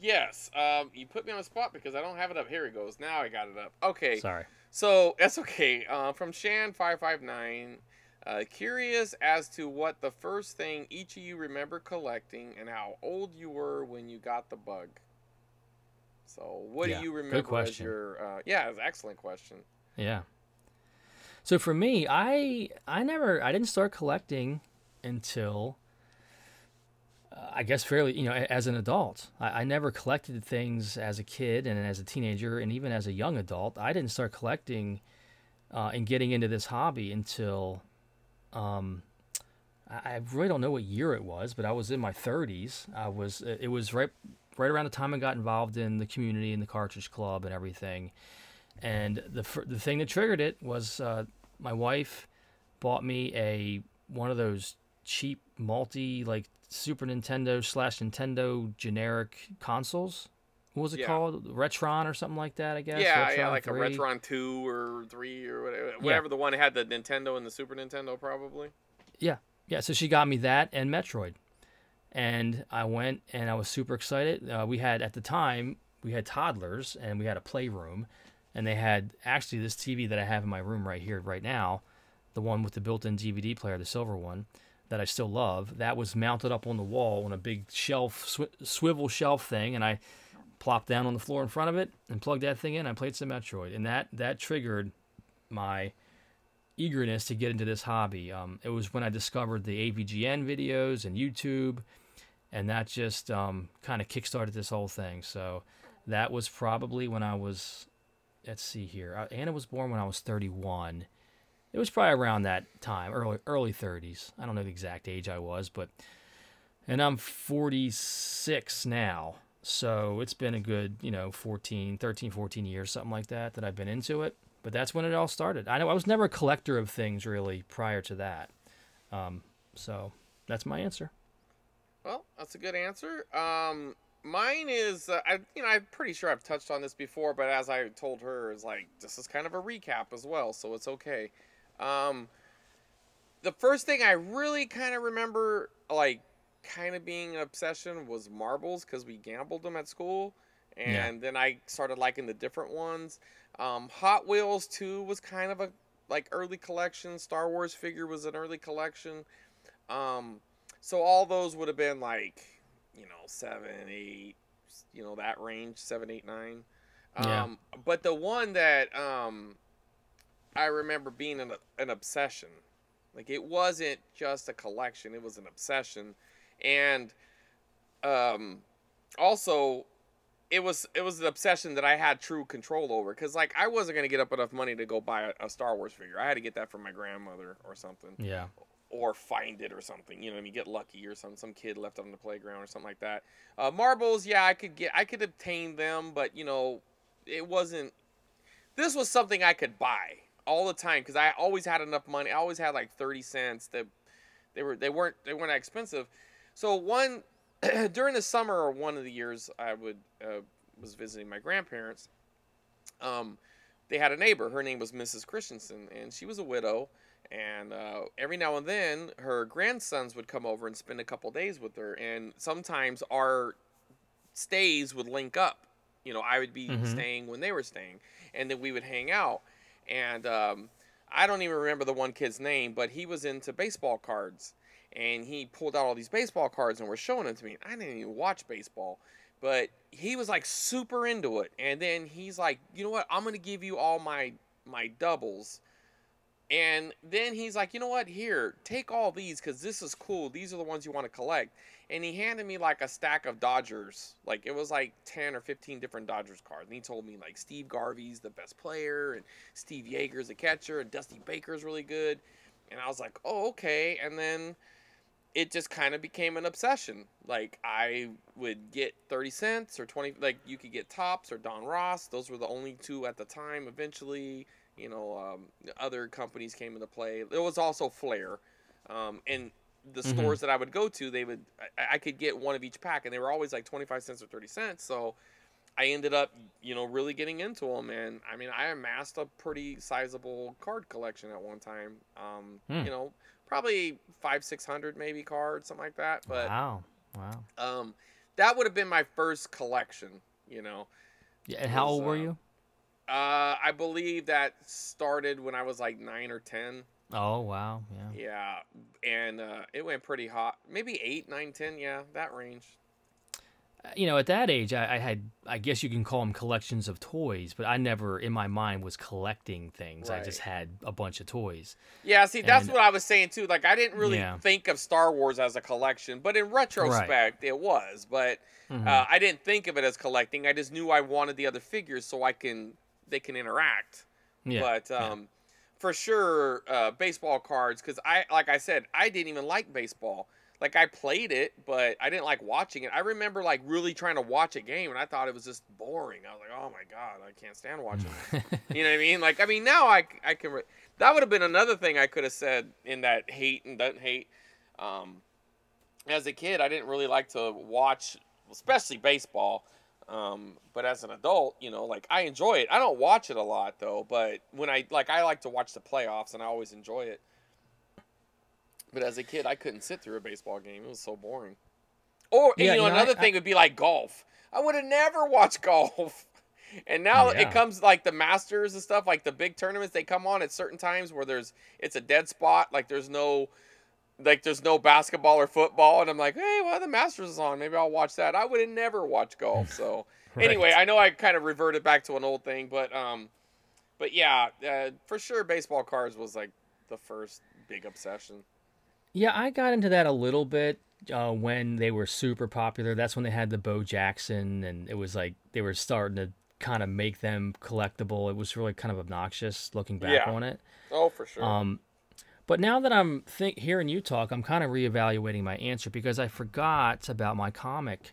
Yes. Um, you put me on the spot because I don't have it up. Here it goes. Now I got it up. Okay. Sorry. So that's okay. Uh, from Shan five five nine. Uh, curious as to what the first thing each of you remember collecting and how old you were when you got the bug. So, what Yeah, do you good remember as question. your? Uh, yeah, it's an excellent question. Yeah. So for me, I I never I didn't start collecting until uh, I guess fairly you know as an adult. I, I never collected things as a kid and as a teenager and even as a young adult. I didn't start collecting uh, and getting into this hobby until um, I really don't know what year it was, but I was in my 30s. I was it was right right around the time I got involved in the community and the cartridge club and everything. And the the thing that triggered it was uh, my wife bought me a one of those cheap multi like Super Nintendo slash Nintendo generic consoles. What was it Yeah. called? Retron or something like that, I guess. yeah, yeah, Retron like 3. a Retron two or three or whatever. Whatever the one had the Nintendo and the Super Nintendo, probably. Yeah, yeah. So she got me that and Metroid, and I went and I was super excited. Uh, we had at the time we had toddlers and we had a playroom, and they had actually this TV that I have in my room right here right now, the one with the built-in DVD player, the silver one that I still love. That was mounted up on the wall on a big shelf, swi- swivel shelf thing, and I plopped down on the floor in front of it and plugged that thing in. I played some Metroid, and that that triggered my eagerness to get into this hobby. Um, it was when I discovered the AVGN videos and YouTube, and that just um, kind of kickstarted this whole thing. So that was probably when I was, let's see here, uh, Anna was born when I was 31. It was probably around that time, early early 30s. I don't know the exact age I was, but and I'm 46 now. So it's been a good, you know, 14, 13, 14 years, something like that, that I've been into it. But that's when it all started. I know I was never a collector of things really prior to that. Um, so that's my answer. Well, that's a good answer. Um, mine is, uh, I, you know, I'm pretty sure I've touched on this before, but as I told her, is like this is kind of a recap as well, so it's okay. Um, the first thing I really kind of remember, like, kind of being an obsession was marbles because we gambled them at school, and then I started liking the different ones. Um, Hot Wheels too was kind of a like early collection. Star Wars figure was an early collection. Um, so all those would have been like, you know, seven, eight, you know, that range, seven, eight, nine. Yeah. Um, but the one that um, I remember being an, an obsession, like it wasn't just a collection; it was an obsession, and um, also it was it was an obsession that I had true control over because like I wasn't gonna get up enough money to go buy a, a Star Wars figure. I had to get that from my grandmother or something Yeah. or find it or something. You know, I mean, get lucky or some some kid left it on the playground or something like that. Uh, marbles, yeah, I could get, I could obtain them, but you know, it wasn't. This was something I could buy all the time because I always had enough money. I always had like thirty cents. That they were they weren't they weren't that expensive. So one <clears throat> during the summer or one of the years I would uh, was visiting my grandparents. Um, they had a neighbor. Her name was Mrs. Christensen, and she was a widow. And uh, every now and then, her grandsons would come over and spend a couple days with her. And sometimes our stays would link up. You know, I would be Mhm. staying when they were staying, and then we would hang out. And um, I don't even remember the one kid's name, but he was into baseball cards, and he pulled out all these baseball cards and was showing them to me. I didn't even watch baseball, but he was like super into it. And then he's like, you know what? I'm gonna give you all my my doubles. And then he's like, you know what? Here, take all these because this is cool. These are the ones you want to collect. And he handed me like a stack of Dodgers. Like it was like 10 or 15 different Dodgers cards. And he told me like Steve Garvey's the best player and Steve Yeager's a catcher and Dusty Baker's really good. And I was like, oh, okay. And then it just kind of became an obsession. Like I would get 30 cents or 20 like you could get Topps or Donruss. Those were the only two at the time eventually you know, um, other companies came into play. There was also Fleer, um, and the Mhm. stores that I would go to, they would I, I could get one of each pack, and they were always like twenty five cents or thirty cents. So I ended up, you know, really getting into them, and I mean, I amassed a pretty sizable card collection at one time. Um, Hmm. You know, probably five six hundred maybe cards, something like that. But wow, wow. um, that would have been my first collection. You know. Yeah, and how old were uh, you? Uh, I believe that started when I was like nine or ten. Oh wow, yeah. Yeah, and uh, it went pretty hot. Maybe eight, nine, ten. Yeah, that range. You know, at that age, I, I had, I guess you can call them collections of toys, but I never, in my mind, was collecting things. I just had a bunch of toys. Yeah, see, that's And- what I was saying too. Like, I didn't really Yeah. think of Star Wars as a collection, but in retrospect, it was. But Mhm. uh, I didn't think of it as collecting. I just knew I wanted the other figures so I can they can interact. Yeah, But yeah. um, for sure, uh, baseball cards because I, like I said, I didn't even like baseball. Like I played it, but I didn't like watching it. I remember like really trying to watch a game, and I thought it was just boring. I was like, "Oh my god, I can't stand watching." it." <laughs> you know what I mean? Like, I mean, now I, I can. Re- that would have been another thing I could have said in that hate and doesn't hate. Um, as a kid, I didn't really like to watch, especially baseball. Um, but as an adult, you know, like I enjoy it. I don't watch it a lot though, but when I like, I like to watch the playoffs, and I always enjoy it. But as a kid, I couldn't sit through a baseball game. It was so boring. Or Yeah, you know, you know, another I- thing would be like golf. I would have never <laughs> watched golf. And now Yeah. it comes like the Masters and stuff, like the big tournaments. They come on at certain times where there's it's a dead spot, like there's no like there's no basketball or football, and I'm like, hey, well the Masters is on, maybe I'll watch that. I would have never watched golf. So <laughs> Right. anyway, I know I kind of reverted back to an old thing, but um, but yeah, uh, for sure, baseball cards was like the first big obsession. Yeah, I got into that a little bit uh, when they were super popular. That's when they had the Bo Jackson, and it was like they were starting to kind of make them collectible. It was really kind of obnoxious looking back Yeah. on it. Oh, for sure. Um, but now that I'm think hearing you talk, I'm kind of reevaluating my answer because I forgot about my comic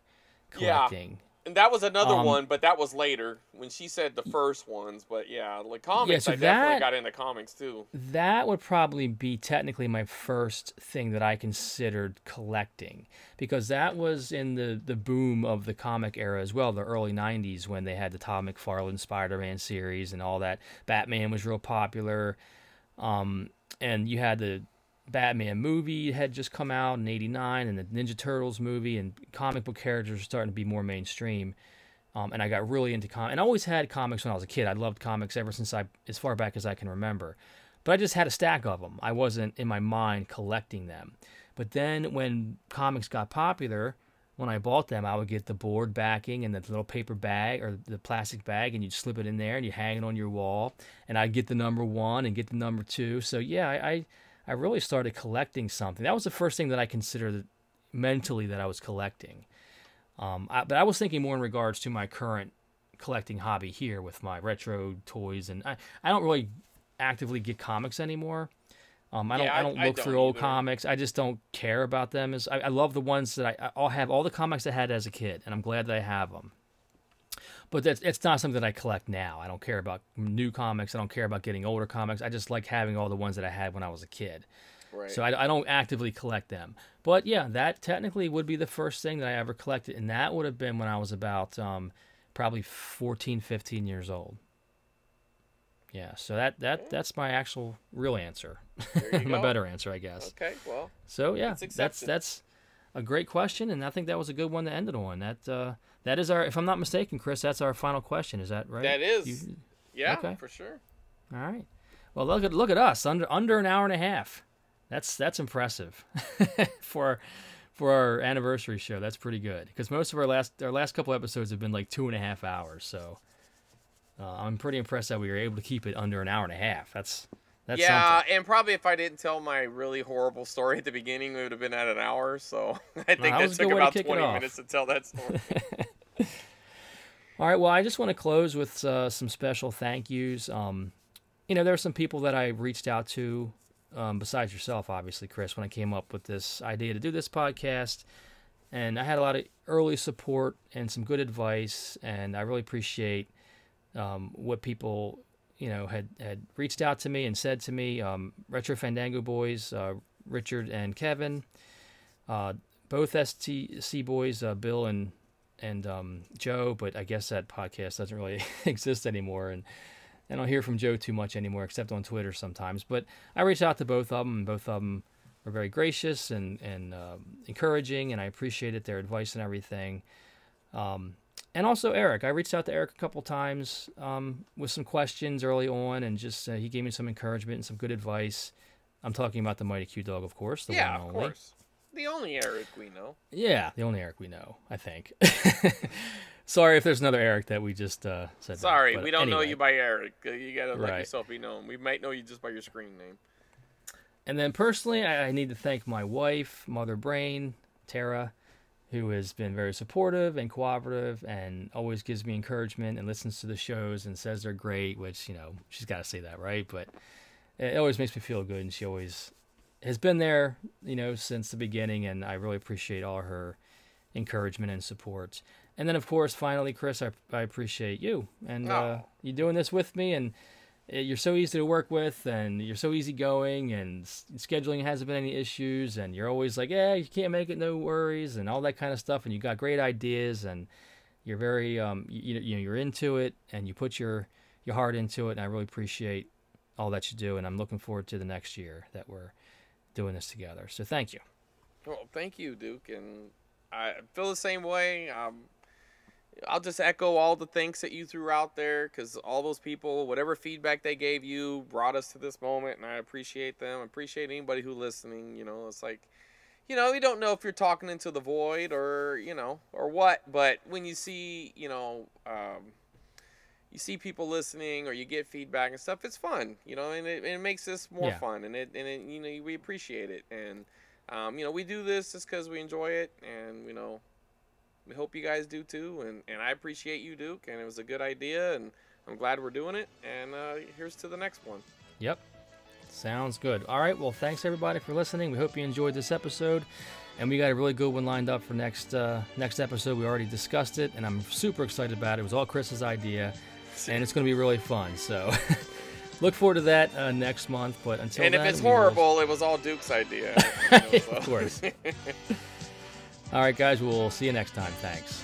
collecting. Yeah. And that was another Um, one, but that was later when she said the first ones. But yeah, like comics, so I definitely got into comics too. That would probably be technically my first thing that I considered collecting because that was in the, the boom of the comic era as well, the early 90s when they had the Todd McFarlane Spider Man series and all that. Batman was real popular. Um, and you had the Batman movie had just come out in 89 and the Ninja Turtles movie and comic book characters were starting to be more mainstream. Um, and I got really into comics. And I always had comics when I was a kid. I loved comics ever since I, as far back as I can remember. But I just had a stack of them. I wasn't in my mind collecting them. But then when comics got popular, when I bought them, I would get the board backing and the little paper bag or the plastic bag, and you'd slip it in there and you hang it on your wall. And I'd get the number one and get the number two. So yeah, I, I, I really started collecting something. That was the first thing that I considered mentally that I was collecting. Um, I, but I was thinking more in regards to my current collecting hobby here with my retro toys, and I, I don't really actively get comics anymore. Um, I don't Yeah, I I- don't I look don't through old either. comics. I just don't care about them. As I, I love the ones that I I'll have all the comics I had as a kid, and I'm glad that I have them. But that's it's not something that I collect now. I don't care about new comics. I don't care about getting older comics. I just like having all the ones that I had when I was a kid. Right. So I, I don't actively collect them. But yeah, that technically would be the first thing that I ever collected. And that would have been when I was about um, probably 14, 15 years old. Yeah, so that, that that's my actual real answer. <laughs> My better answer, I guess. Okay, well. So yeah, that's that's a great question, and I think that was a good one to end it on. That uh, that is our, if I'm not mistaken, Chris, that's our final question. Is that right? That is. You- Yeah, Okay. for sure. all right. Well, look at look at us under under an hour and a half. That's that's impressive <laughs> for for our anniversary show. That's pretty good because most of our last our last couple episodes have been like two and a half hours. So uh, I'm pretty impressed that we were able to keep it under an hour and a half. That's that's yeah, something. and probably if I didn't tell my really horrible story at the beginning, we would have been at an hour. So <laughs> I think that that took good way to about 20 minutes to tell that story. <laughs> All right. Well, I just want to close with uh, some special thank yous. Um, you know, there are some people that I reached out to, um, besides yourself, obviously, Chris, when I came up with this idea to do this podcast. And I had a lot of early support and some good advice, and I really appreciate um, what people, you know, had, had reached out to me and said to me. Um, Retro Fandango boys, uh, Richard and Kevin, uh, both STC boys, uh, Bill and and um, Joe, but I guess that podcast doesn't really <laughs> exist anymore, and I don't hear from Joe too much anymore, except on Twitter sometimes. But I reached out to both of them, and both of them were very gracious and and um, encouraging, and I appreciated their advice and everything. Um, and also Eric, I reached out to Eric a couple times um, with some questions early on, and just uh, he gave me some encouragement and some good advice. I'm talking about the Mighty Q Dog, of course, the yeah, one of only. course. The only Eric we know. Yeah, the only Eric we know, I think. <laughs> Sorry if there's another Eric that we just uh, said. Sorry, but we don't know you by Eric. Uh, You gotta let Right. yourself be known. We might know you just by your screen name. And then personally, I, I need to thank my wife, Mother Brain, Tara, who has been very supportive and cooperative and always gives me encouragement and listens to the shows and says they're great, which, you know, she's got to say that, right? But it always makes me feel good. And she always has been there, you know, since the beginning. And I really appreciate all her encouragement and support. And then, of course, finally, Chris, I, I appreciate you and uh, Oh. you doing this with me. And uh, you're so easy to work with and you're so easygoing and scheduling hasn't been any issues and you're always like yeah you can't make it no worries and all that kind of stuff and you got great ideas and you're very um you, you know you're into it and you put your your heart into it and I really appreciate all that you do and I'm looking forward to the next year that we're doing this together so thank you Well, thank you, Duke, and I feel the same way. Um, I'll just echo all the thanks that you threw out there because all those people, whatever feedback they gave you, brought us to this moment, and I appreciate them. I appreciate anybody who listening. You know, it's like, you know, you don't know if you're talking into the void or you know or what, but when you see, you know, um, you see people listening or you get feedback and stuff, it's fun. You know, and it, it makes this more Yeah. fun, and it and it, you know we appreciate it and. Um, you know, we do this just because we enjoy it, and you know, we hope you guys do too. And, and I appreciate you, Duke, and it was a good idea, and I'm glad we're doing it. And uh, here's to the next one. Yep. Sounds good. All right. Well, thanks everybody for listening. We hope you enjoyed this episode, and we got a really good one lined up for next uh, next episode. We already discussed it, and I'm super excited about it. It was all Chris's idea, and it's going to be really fun. So, <laughs> look forward to that uh, next month. But until and if it's will- horrible, it was all Duke's idea. know, <laughs> of course. <laughs> all right, guys. We'll see you next time. Thanks.